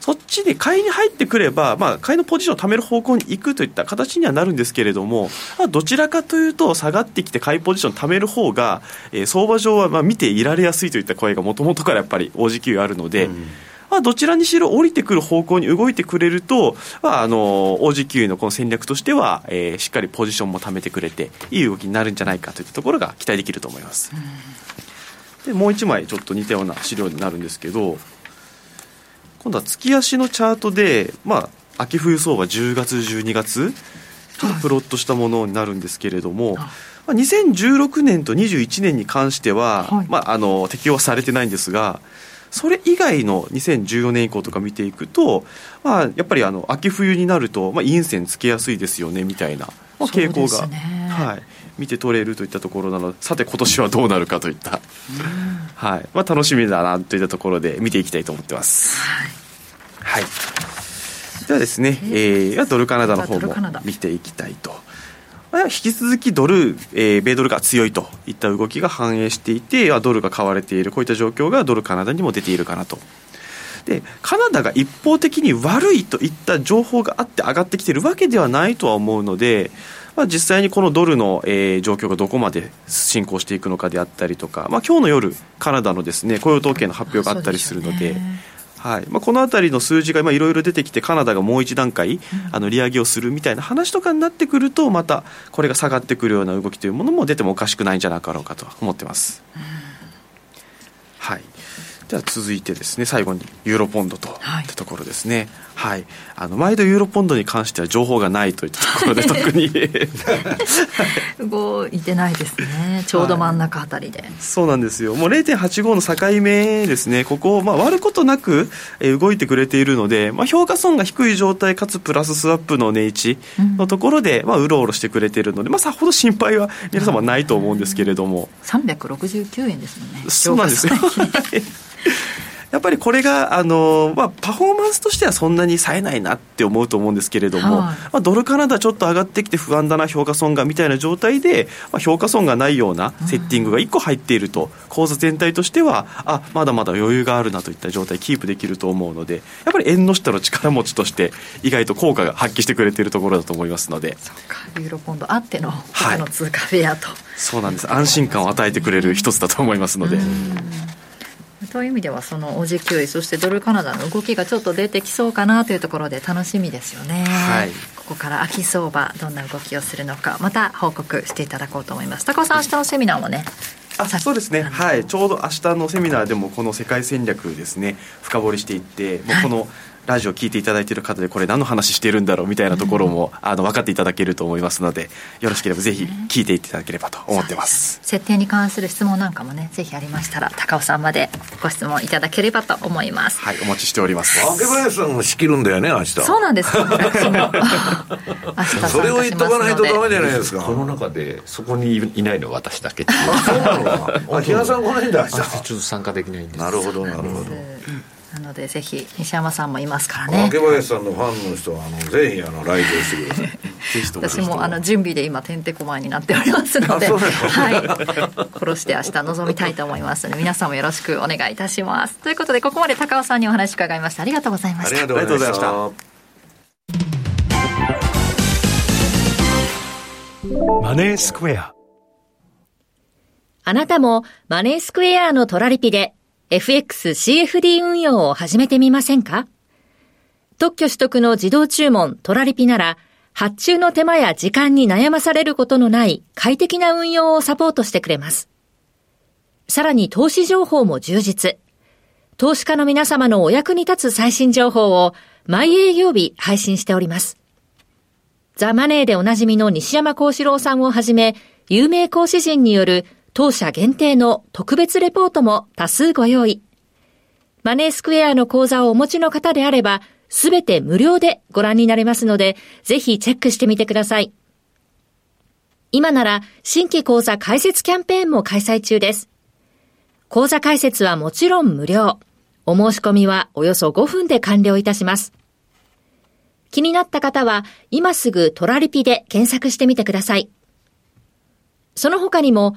Speaker 16: そっちで買いに入ってくれば、まあ、買いのポジションを貯める方向に行くといった形にはなるんですけれども、まあ、どちらかというと下がってきて買いポジションを貯める方が、えー、相場上はまあ見ていられやすいといった声がもともとからやっぱり OG9 あるので、うんまあ、どちらにしろ降りてくる方向に動いてくれると、まあ、あの OG のこの戦略としては、えー、しっかりポジションも貯めてくれていい動きになるんじゃないかといったところが期待できると思います。でもう1枚ちょっと似たような資料になるんですけど今度は月足のチャートで、まあ、秋冬相場10月12月ちょっとプロットしたものになるんですけれども、はい。まあ、2016年と21年に関しては、はい、まあ、あの適用はされてないんですがそれ以外の2014年以降とか見ていくと、まあ、やっぱりあの秋冬になると、まあ、陰線つけやすいですよねみたいな、まあ、傾向が、はい、見て取れるといったところなのでさて今年はどうなるかといった、はいまあ、楽しみだなといったところで見ていきたいと思ってます。はい、はい、ではですね、えー、ドルカナダの方も見ていきたいと。引き続きドル、えー、米ドルが強いといった動きが反映していてドルが買われているこういった状況がドルカナダにも出ているかなとでカナダが一方的に悪いといった情報があって上がってきているわけではないとは思うので、まあ、実際にこのドルの、えー、状況がどこまで進行していくのかであったりとか、まあ今日の夜カナダのですね雇用統計の発表があったりするので。はい。まあ、この辺りの数字がいろいろ出てきてカナダがもう一段階、あの利上げをするみたいな話とかになってくるとまたこれが下がってくるような動きというものも出てもおかしくないんじゃなかろうかと思ってます。はい、では続いてですね最後にユーロポンドといったところですね。はい、あの毎度ユーロポンドに関しては情報がないといったところで特に。
Speaker 4: 動いてないですね。ちょうど真ん中あたりで、はい、
Speaker 16: そうなんですよ。もう0.85の境目ですね。ここを、まあ、割ることなく、え動いてくれているので、まあ、評価損が低い状態かつプラススワップの値打ちのところで、うん、まあ、うろうろしてくれているので、まあ、さほど心配は皆様ないと思うんですけれども、
Speaker 4: うん、369円ですもんね。
Speaker 16: そうなんですよ やっぱりこれがあの、まあ、パフォーマンスとしてはそんなに冴えないなって思うと思うんですけれども、はい、まあ、ドルカナダちょっと上がってきて不安だな評価損がみたいな状態で、まあ、評価損がないようなセッティングが1個入っていると、口座全体としてはあまだまだ余裕があるなといった状態キープできると思うのでやっぱり円の下の力持ちとして意外と効果が発揮してくれているところだと思いますので。
Speaker 4: そうかユーロポンドあっての他の通貨フェアと、はい、
Speaker 16: そうなんです。安心感を与えてくれる一つだと思いますので。
Speaker 4: という意味ではその OG9 位そしてドルカナダの動きがちょっと出てきそうかなというところで楽しみですよね、はい、ここから秋相場どんな動きをするのかまた報告していただこうと思います。高尾さん明日のセミナーもね
Speaker 16: あそうですね。はい。ちょうど明日のセミナーでもこの世界戦略ですね深掘りしていってもうこの、ラジオ聞いていただいている方でこれ何の話してるんだろうみたいなところも、あの分かっていただけると思いますのでよろしければぜひ聞いていただければと思ってます、
Speaker 4: 設定に関する質問なんかもねぜひありましたら高尾さんまでご質問いただければと思います。
Speaker 16: はいお待ちしております。
Speaker 2: 明林さんも仕切るんだよね明日。
Speaker 4: そうなんです。
Speaker 2: それを言っとかないとダメじゃないですか。
Speaker 3: この中でそこにいないの私だけ
Speaker 2: あそうなの あ比嘉さん来ないんだ明日。ちょ
Speaker 3: っと参加できないんです。
Speaker 2: なるほどなるほど
Speaker 4: なのでぜひ西山さんもいますからね。
Speaker 2: 明林さんのファンの人はあのぜひあの来場してください。
Speaker 4: 私もあの準備で今てんてこまいになっておりますのではい。殺して明日臨みたいと思いますので皆さんもよろしくお願いいたします。ということでここまで高尾さんにお話伺いましたありがとうございました。
Speaker 2: ありがとうございました。
Speaker 12: マネースクエア。
Speaker 17: あなたもマネースクエアのトラリピで FXCFD 運用を始めてみませんか？特許取得の自動注文トラリピなら発注の手間や時間に悩まされることのない快適な運用をサポートしてくれます。さらに投資情報も充実。投資家の皆様のお役に立つ最新情報を毎営業日配信しております。ザ・マネーでおなじみの西山幸四郎さんをはじめ、有名講師陣による当社限定の特別レポートも多数ご用意。マネースクエアの講座をお持ちの方であれば、すべて無料でご覧になれますので、ぜひチェックしてみてください。今なら新規講座開設キャンペーンも開催中です。講座開設はもちろん無料。お申し込みはおよそ5分で完了いたします。気になった方は今すぐトラリピで検索してみてください。その他にも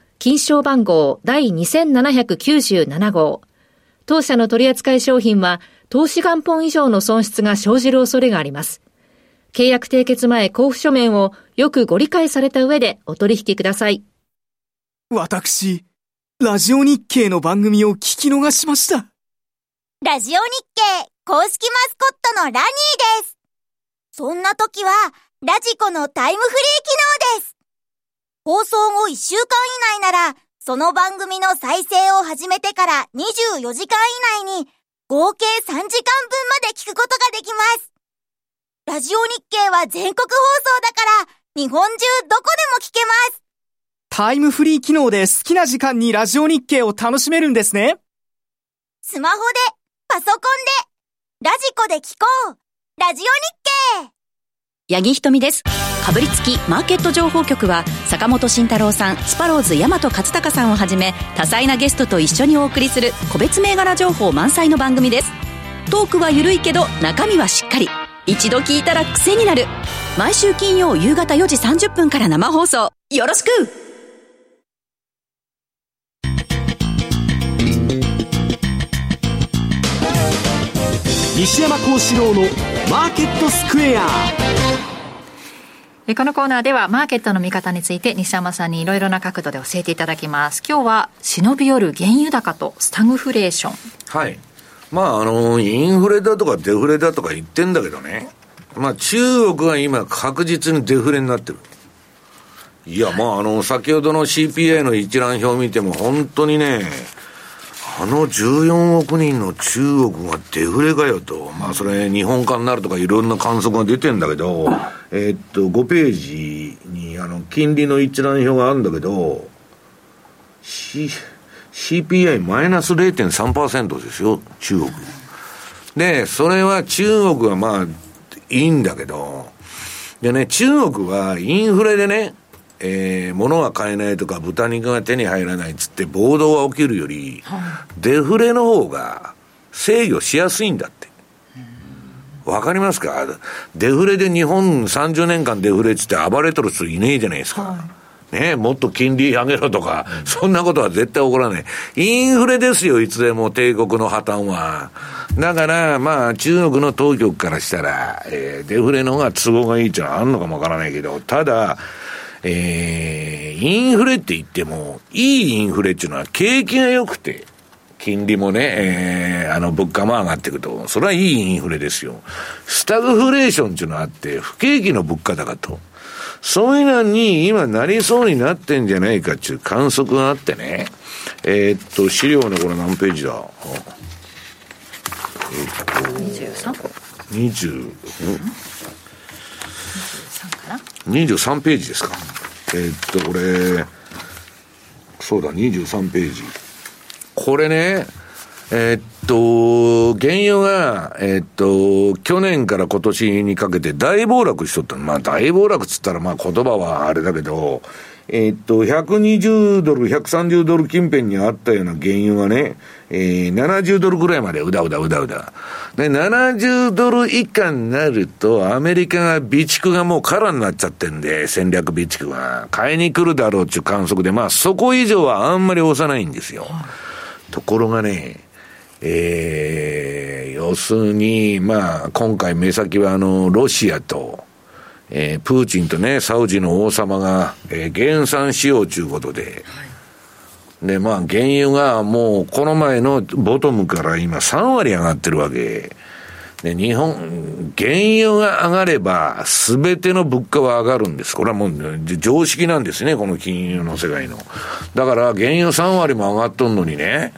Speaker 17: 金賞番号第2797号。当社の取扱い商品は、投資元本以上の損失が生じる恐れがあります。契約締結前交付書面をよくご理解された上でお取引ください。
Speaker 18: 私、ラジオ日経の番組を聞き逃しました。
Speaker 19: ラジオ日経公式マスコットのラニーです。そんな時は、ラジコのタイムフリー機能。放送後1週間以内なら、その番組の再生を始めてから24時間以内に、合計3時間分まで聞くことができます。ラジオ日経は全国放送だから、日本中どこでも聞けます。
Speaker 18: タイムフリー機能で好きな時間にラジオ日経を楽しめるんですね。
Speaker 19: スマホで、パソコンで、ラジコで聞こう。ラジオ日経。
Speaker 11: 八木ひとみです。かぶりつきマーケット情報局は坂本慎太郎さんスパローズ大和勝孝さんをはじめ多彩なゲストと一緒にお送りする個別銘柄情報満載の番組です。トークは緩いけど中身はしっかり。一度聞いたら癖になる。毎週金曜夕方4時30分から生放送。よろしく!
Speaker 1: 西山幸四郎のマーケットスクエア。
Speaker 4: このコーナーではマーケットの見方について西山さんにいろいろな角度で教えていただきます。今日は忍び寄る原油高とスタグフレーション。
Speaker 2: はい。まああの、インフレだとかデフレだとか言ってんだけどね。まあ中国は今確実にデフレになってる。いや、まああの、先ほどの CPI の一覧表を見ても本当にね、あの14億人の中国がデフレかよと、まあそれ日本化になるとかいろんな観測が出てんだけど、えー、っと、5ページにあの金利の一覧表があるんだけど、C、CPI マイナス0.3%ですよ、中国。で、それは中国はまあいいんだけど、でね、中国はインフレでね、えー、物が買えないとか豚肉が手に入らないっつって暴動が起きるより、デフレの方が制御しやすいんだって。わかりますか？デフレで日本30年間デフレっつって暴れとる人いねえじゃないですか。はい、ねもっと金利上げろとか、そんなことは絶対起こらない。インフレですよ、いつでも帝国の破綻は。だから、まあ、中国の当局からしたら、えー、デフレの方が都合がいいっていうのはあるのかもわからないけど、ただ、えー、インフレって言っても、いいインフレっていうのは景気が良くて、金利もね、えー、あの、物価も上がっていくと、それはいいインフレですよ。スタグフレーションっていうのがあって、不景気の物価高と。そういうのに今なりそうになってんじゃないかっていう観測があってね。えー、っと、資料のこれ何ページだ？
Speaker 4: えー、っと、23?
Speaker 2: 20、うん？23ページですか。えー、っと、これ、そうだ、23ページ。これね、えー、っと、原油が、えー、っと、去年から今年にかけて大暴落しとったまあ大暴落っつったらまあ言葉はあれだけど、えー、っと、120ドル、130ドル近辺にあったような原油がね、えー、70ドルぐらいまでうだうだうだうだ。で、70ドル以下になると、アメリカが備蓄がもう空になっちゃってんで、戦略備蓄が。買いに来るだろうっていう観測で、まあそこ以上はあんまり押さないんですよ。ところがね、えー、要するに、まあ、今回目先はあの、ロシアと、えー、プーチンとね、サウジの王様が、えー、減産しようということで、はい、で、まあ、原油がもう、この前のボトムから今3割上がってるわけ。で、日本、原油が上がれば、すべての物価は上がるんです。これはもう、常識なんですね、この金融の世界の。だから、原油3割も上がっとんのにね、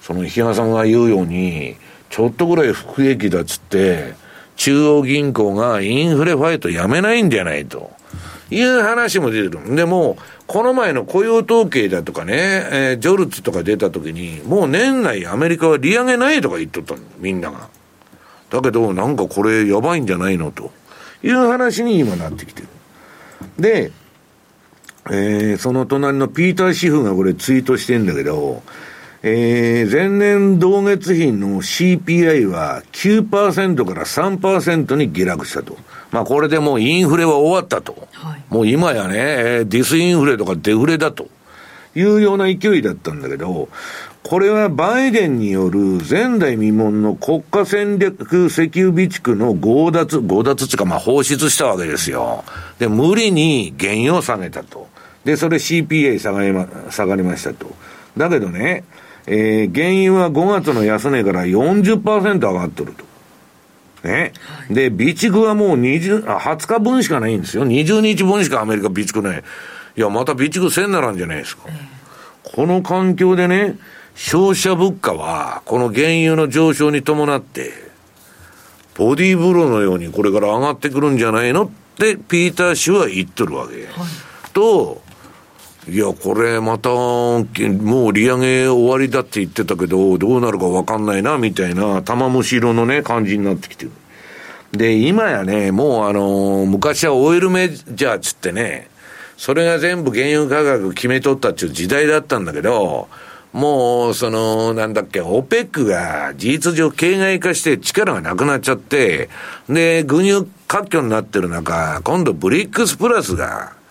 Speaker 2: その、比嘉さんが言うように、ちょっとぐらい不益だっつって、中央銀行がインフレファイトやめないんじゃないと。いう話も出てる。でも、この前の雇用統計だとかね、えー、ジョルツとか出た時に、もう年内アメリカは利上げないとか言っとったの、みんなが。だけど、なんかこれやばいんじゃないのという話に今なってきてる。で、えー、その隣のピーター・シフがこれツイートしてんだけど、えー、前年同月比の CPI は9%から3%に下落したと。まあこれでもうインフレは終わったと。はい、もう今やね、ディスインフレとかデフレだと。いうような勢いだったんだけど、これはバイデンによる前代未聞の国家戦略石油備蓄の強奪、強奪っていうかまあ放出したわけですよ。で、無理に原油を下げたと。で、それ CPA 下がりま、下がりましたと。だけどね、えー、原油は5月の安値から40%上がっとると。ね。で、備蓄はもう20、あ、20日分しかないんですよ。20日分しかアメリカ備蓄ない。いや、また備蓄1000ならんじゃないですか。この環境でね、消費者物価は、この原油の上昇に伴って、ボディーブローのようにこれから上がってくるんじゃないのって、ピーター氏は言っとるわけ。はい、と、いや、これまた、もう利上げ終わりだって言ってたけど、どうなるかわかんないな、みたいな、玉虫色のね、感じになってきてる。で、今やね、もうあの、昔はオイルメジャーつってね、それが全部原油価格決めとったっていう時代だったんだけど、もう、その、なんだっけ、オペックが事実上形骸化して力がなくなっちゃって、で、軍油割拠になってる中、今度ブリックスプラスが、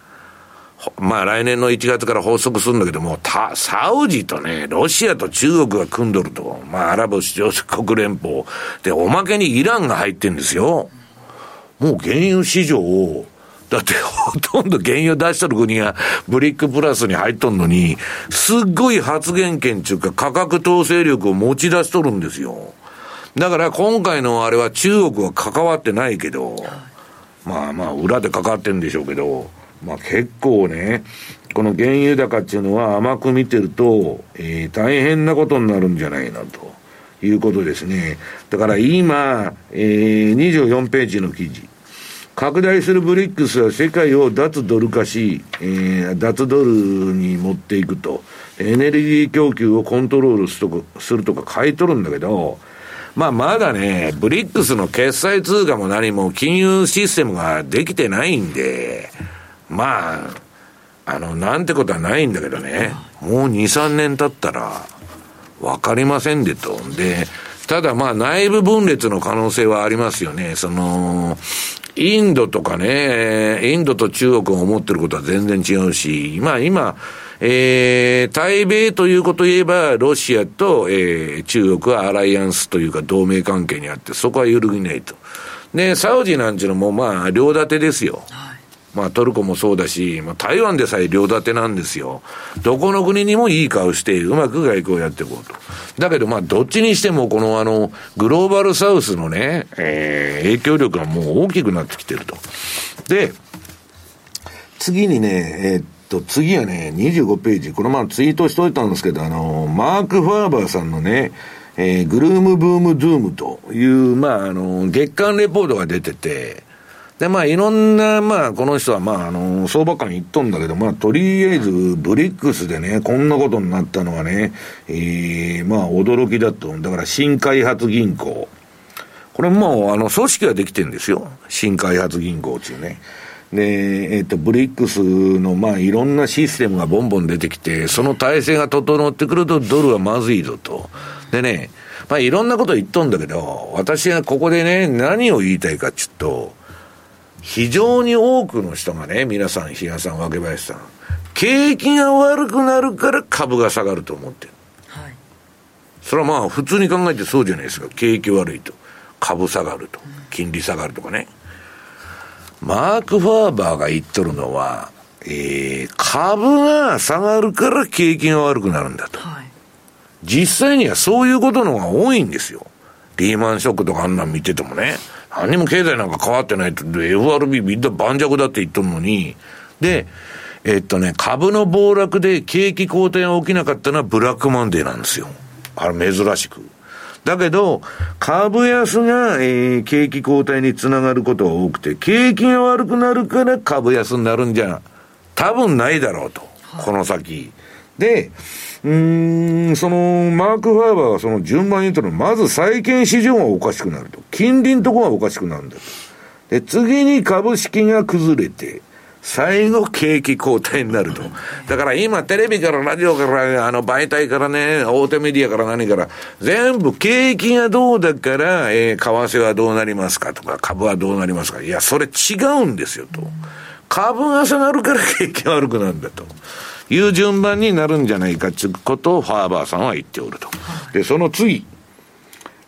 Speaker 2: まあ来年の1月から発足するんだけども、た、サウジとね、ロシアと中国が組んどると。まあアラブ首長国連邦。で、おまけにイランが入ってんですよ。もう原油市場を、だって ほとんど原油出しとる国がブリックプラスに入っとんのに、すっごい発言権っていうか価格統制力を持ち出しとるんですよ。だから今回のあれは中国は関わってないけど、まあまあ裏で関わってんでしょうけど、まあ結構ね、この原油高っていうのは甘く見てると、えー、大変なことになるんじゃないなということですね。だから今、えー、24ページの記事。拡大するブリックスは世界を脱ドル化し、えー、脱ドルに持っていくと。エネルギー供給をコントロールするとかするとか書いとるんだけど、まあまだね、ブリックスの決済通貨も何も金融システムができてないんで、まあ、あの、なんてことはないんだけどね、もう2、3年経ったら、わかりませんでと。で、ただまあ内部分裂の可能性はありますよね。その、インドとかね、インドと中国が思ってることは全然違うし、まあ今、えー、対米ということを言えば、ロシアと、えー、中国はアライアンスというか同盟関係にあって、そこは揺るぎないと。で、サウジなんていうのもまあ、両立てですよ。まあトルコもそうだし、まあ、台湾でさえ両立てなんですよ。どこの国にもいい顔して、うまく外交をやっていこうと。だけどまあどっちにしてもこのあの、グローバルサウスのね、えー、影響力がもう大きくなってきてると。で、次にね、えー、っと、次はね、25ページ。これまあツイートしといたんですけど、あの、マーク・ファーバーさんのね、えー、グルーム・ブーム・ドゥームという、まあ、あの、月間レポートが出てて、で、まあ、いろんな、まあ、この人は、まあ、あの、相場感言っとんだけど、まあ、とりあえず、ブリックスでね、こんなことになったのはね、えー、まあ、驚きだと。だから、新開発銀行。これもう、あの、組織ができてるんですよ。新開発銀行っていうね。で、えっ、と、ブリックスの、まあ、いろんなシステムがボンボン出てきて、その体制が整ってくると、ドルはまずいぞと。でね、まあ、いろんなこと言っとんだけど、私はここでね、何を言いたいかちゅうと、非常に多くの人がね、皆さん、比嘉さん、若林さん、景気が悪くなるから株が下がると思ってる。はい。それはまあ、普通に考えてそうじゃないですか。景気悪いと。株下がると。金利下がるとかね。マーク・ファーバーが言っとるのは、えー、株が下がるから景気が悪くなるんだと。はい、実際にはそういうことの方が多いんですよ。リーマンショックとかあんなん見ててもね。何にも経済なんか変わってないと、FRB みんな盤石だって言っとるのに、で、えっとね、株の暴落で景気後退が起きなかったのはブラックマンデーなんですよ。あれ珍しく。だけど、株安が、えー、景気後退につながることが多くて、景気が悪くなるから株安になるんじゃ、多分ないだろうと。この先。で、うん、その、マーク・ファーバーがその順番に言ったのまず債券市場がおかしくなると。金利のとこがおかしくなるんだと。で、次に株式が崩れて、最後、景気後退になると。だから今、テレビからラジオから、あの、媒体からね、大手メディアから何から、全部、景気がどうだから、えー、為替はどうなりますかとか、株はどうなりますか。いや、それ違うんですよ、と。株が下がるから景気悪くなるんだと。いう順番になるんじゃないかということをファーバーさんは言っておると。で、その次。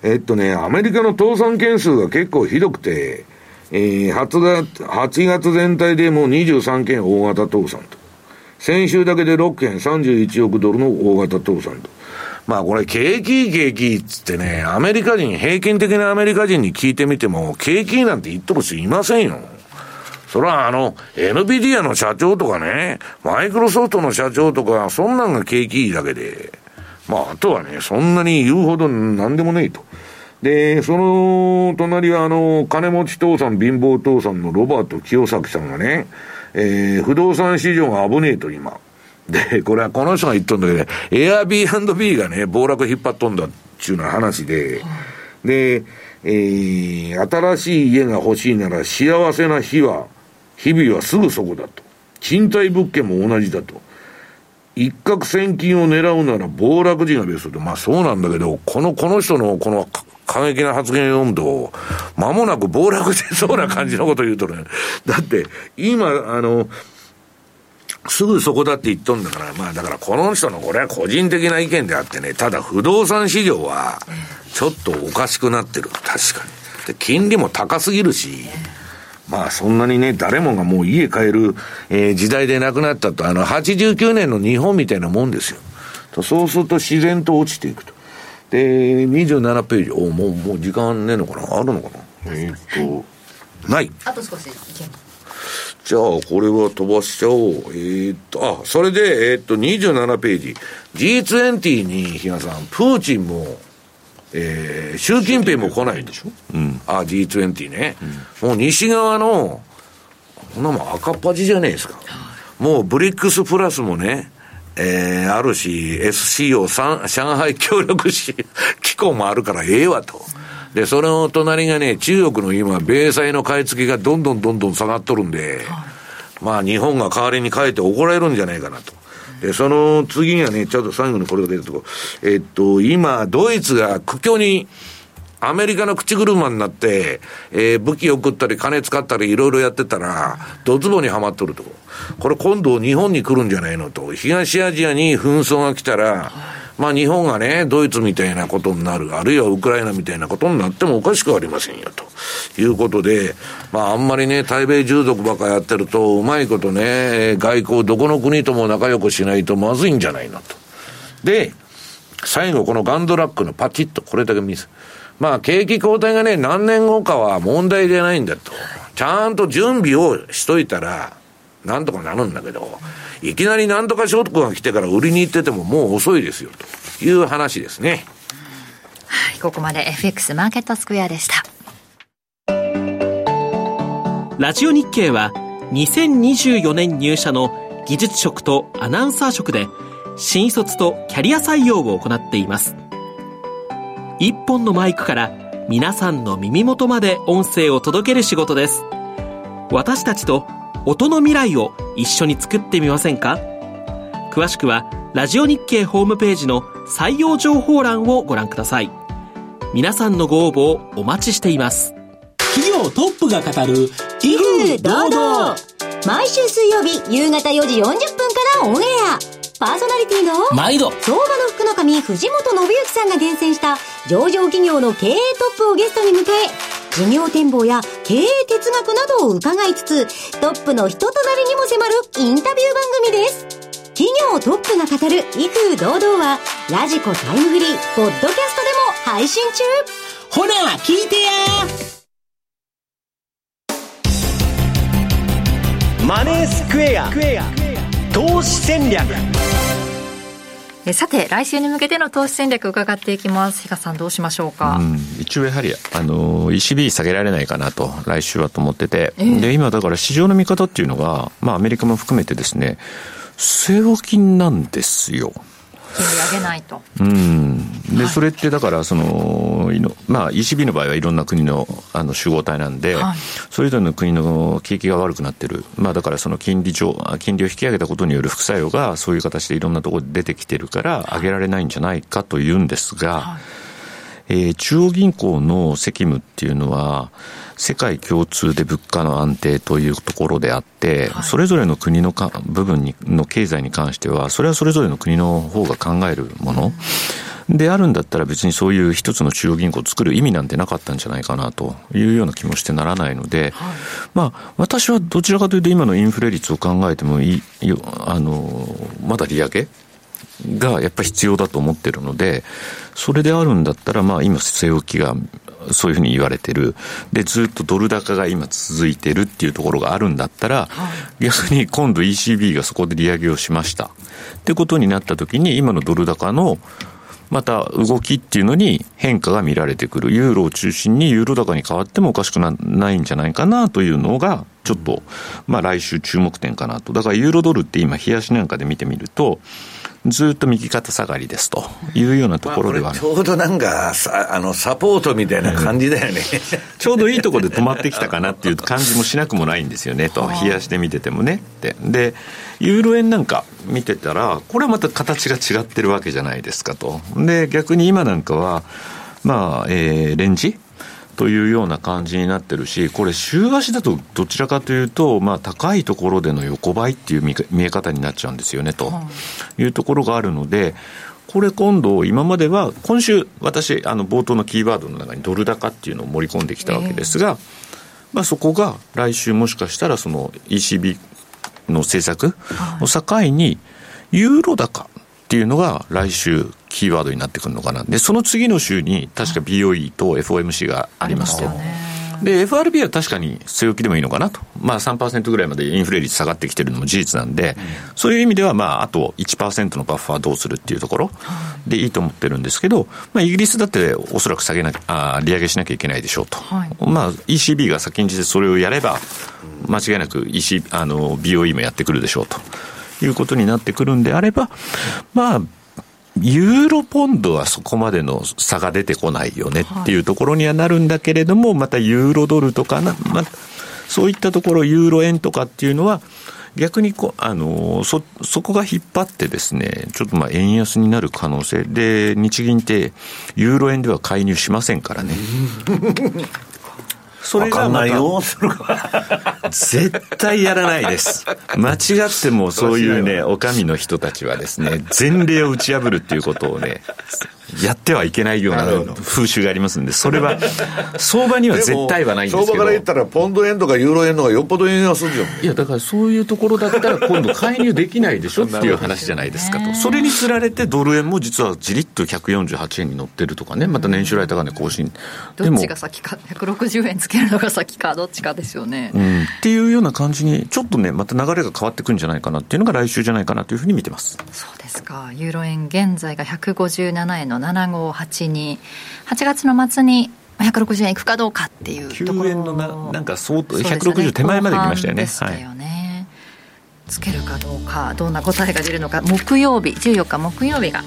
Speaker 2: えっとね、アメリカの倒産件数が結構ひどくて、えー、8, 月8月全体でもう23件大型倒産と。先週だけで6件31億ドルの大型倒産と。まあこれ景気景気っつってね、アメリカ人、平均的なアメリカ人に聞いてみても、景気なんて言っとる人いませんよ。それはあの、NVIDIA の社長とかね、マイクロソフトの社長とか、そんなんが景気いいだけで、まあ、あとはね、そんなに言うほどなんでもねえと。で、その隣はあの、金持ち父さん、貧乏父さんのロバート清崎さんがね、えー、不動産市場が危ねえと今。で、これはこの人が言っとんだけど、エアビー &B がね、暴落引っ張っとんだっていうような話で、で、えー、新しい家が欲しいなら幸せな日は、日々はすぐそこだと。賃貸物件も同じだと。一攫千金を狙うなら暴落時がベスト、まあそうなんだけど、この、この人のこの過激な発言を読むと、間もなく暴落しそうな感じのこと言うとね。だって、今、あの、すぐそこだって言っとんだから、まあだからこの人のこれは個人的な意見であってね、ただ不動産市場は、ちょっとおかしくなってる。確かに。で、金利も高すぎるし、まあそんなにね、誰もがもう家買える、えー、時代でなくなったと、あの、89年の日本みたいなもんですよ。とそうすると自然と落ちていくと。で、27ページ、おもう、もう時間ねえのかな？あるのかな？えー、っと、ない。
Speaker 4: あと少しいけ
Speaker 2: じゃあ、これは飛ばしちゃおう。えー、っと、あ、それで、えー、っと、27ページ。G20 に、比嘉さん、プーチンも、えー、習近平も来ないでしょ、うん、あ、G20 ね、うん、もう西側の、こんなもん赤っ端じゃねえですか。もうブリックスプラスもね、えー、あるし、SCO 上海協力し 機構もあるからええわと。で、その隣がね、中国の今、米債の買い付けがどんどんどんどん下がっとるんで、まあ日本が代わりに変えて怒られるんじゃないかなと。で、その次にはね、ちょっと最後にこれが出るとこ、えっと、今、ドイツが苦境に、アメリカの口車になって、えー、武器送ったり金使ったりいろいろやってたら、ドツボにはまっとると。これ今度日本に来るんじゃないのと。東アジアに紛争が来たら、まあ日本がね、ドイツみたいなことになる、あるいはウクライナみたいなことになってもおかしくありませんよ、ということで、まああんまりね、対米従属ばっかやってると、うまいことね、外交どこの国とも仲良くしないとまずいんじゃないのと。で、最後このガンドラックのパチッとこれだけ見せ。まあ景気後退がね、何年後かは問題じゃないんだと。ちゃんと準備をしといたら、なんとかなるんだけど、いきなりなんとか証拠が来てから売りに行っててももう遅いですよ、という話ですね。
Speaker 4: はい、ここまで FX マーケットスクエアでした。
Speaker 7: ラジオ日経は2024年入社の技術職とアナウンサー職で新卒とキャリア採用を行っています。一本のマイクから皆さんの耳元まで音声を届ける仕事です。私たちと音の未来を一緒に作ってみませんか？詳しくはラジオ日経ホームページの採用情報欄をご覧ください。皆さんのご応募をお待ちしています。
Speaker 20: 企業トップが語る威風堂々
Speaker 21: 毎週水曜日夕方4時40分からオンエア。パーソナリティの
Speaker 20: 毎度
Speaker 21: 相場の福の神藤本信之さんが厳選した上場企業の経営トップをゲストに迎え事業展望や経営哲学などを伺いつつトップの人となりにも迫るインタビュー番組です。企業トップが語る威風堂々はラジコタイムフリーポッドキャストでも配信中。
Speaker 20: ほら聞いてや。
Speaker 1: マネースクエア。投資戦略。
Speaker 4: えさて来週に向けての投資戦略伺っていきます。比嘉さんどうしましょうか、うん、
Speaker 3: 一応やはりあの ECB 下げられないかなと来週はと思ってて、えー、で今だから市場の見方っていうのが、まあ、アメリカも含めてですね据え置きなんですよ
Speaker 4: 金利上げないと。
Speaker 3: うん。で、はい、それってだから、その、まあ、ECB の場合はいろんな国のあの集合体なんで、はい、それぞれの国の景気が悪くなってる。まあ、だからその金利上、金利を引き上げたことによる副作用がそういう形でいろんなところで出てきてるから、上げられないんじゃないかというんですが、はい、えー、中央銀行の責務っていうのは、世界共通で物価の安定というところであって、はい、それぞれの国のか部分にの経済に関しては、それはそれぞれの国の方が考えるもの。であるんだったら別にそういう一つの中央銀行を作る意味なんてなかったんじゃないかなというような気もしてならないので、はい、まあ私はどちらかというと今のインフレ率を考えてもいいあのまだ利上げがやっぱり必要だと思ってるので、それであるんだったら、まあ今、据え置きがそういうふうに言われてる。で、ずっとドル高が今続いてるっていうところがあるんだったら、はい、逆に今度 ECB がそこで利上げをしました。ってことになった時に、今のドル高のまた動きっていうのに変化が見られてくる。ユーロを中心にユーロ高に変わってもおかしくないんじゃないかなというのが、ちょっと、まあ来週注目点かなと。だからユーロドルって今、冷やしなんかで見てみると、ずっと右肩下がりですというようなところでは、
Speaker 2: まあ、ちょうどなんかさあのサポートみたいな感じだよね。
Speaker 3: ちょうどいいところで止まってきたかなっていう感じもしなくもないんですよねと。冷やして見ててもねって。でユーロ円なんか見てたらこれはまた形が違ってるわけじゃないですかと。で逆に今なんかはまあ、えー、レンジというような感じになってるし、これ、週足だとどちらかというと、まあ、高いところでの横ばいっていう見え方になっちゃうんですよね、とい。うところがあるので、これ今度、今までは、今週、私、あの冒頭のキーワードの中にドル高っていうのを盛り込んできたわけですが、まあ、そこが来週もしかしたら、その ECB の政策を境に、ユーロ高っていうのが来週キーワードになってくるのかな。で、その次の週に確か BOE と FOMC がありますと。で、FRB は確かに据え置きでもいいのかなと。まあ3%ぐらいまでインフレ率下がってきてるのも事実なんで、そういう意味ではまああと1%のバッファーどうするっていうところでいいと思ってるんですけど、まあイギリスだっておそらく下げなあ利上げしなきゃいけないでしょうと。はい、まあ ECB が先んじてそれをやれば、間違いなく EC、あの BOE もやってくるでしょうということになってくるんであれば、まあユーロポンドはそこまでの差が出てこないよねっていうところにはなるんだけれども、またユーロドルとかな、まあ、そういったところ、ユーロ円とかっていうのは、逆にこあのそそこが引っ張ってですね、ちょっとまあ円安になる可能性で、日銀ってユーロ円では介入しませんからね。
Speaker 2: それがま
Speaker 3: た、絶対やらないです。間違ってもそういうね、お上の人たちはですね、前例を打ち破るっていうことをね、やってはいけないような風習がありますんで、それは、相場には絶対はないんですけど。
Speaker 2: 相場から言ったら、ポンド円とかユーロ円の方がよっぽど円安じゃ
Speaker 3: ん。いや、だからそういうところだったら、今度介入できないでしょっていう話じゃないですかと。それにつられて、ドル円も実はじりっと148円に乗ってるとかね、また年収来高値更新。
Speaker 4: どっちが先か、160円つけるのが先か、どっちかですよね。
Speaker 3: うん、っていうような感じに、ちょっとね、また流れが変わってくるんじゃないかなっていうのが来週じゃないかなというふうに見てます。
Speaker 4: そうですか。ユーロ円現在が157円の7582、8月の末に160円いくかどうかっていうところ
Speaker 3: 9円のななんか相当、160手前まで来ましたよね。
Speaker 4: よね、つけるかどうかどんな答えが出るのか。木曜日14日木曜日が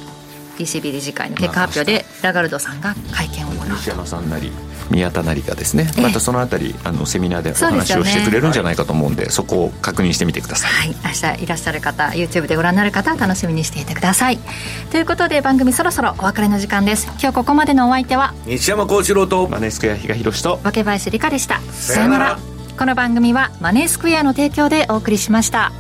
Speaker 4: ECB 理事会の結果発表でラガルドさんが会見を行う
Speaker 3: 西山さんなり宮田成がですねまたそのあたりあのセミナーでお話をしてくれるんじゃないかと思うんでそこを確認してみてくださ
Speaker 4: い、はい、明日いらっしゃる方 YouTube でご覧になる方は楽しみにしていてください。ということで番組そろそろお別れの時間です。今日ここまでのお相手は？
Speaker 2: 西山幸四郎と
Speaker 3: マネースクエア比嘉宏と
Speaker 4: 若林理香でした。さよなら。この番組はマネースクエアの提供でお送りしました。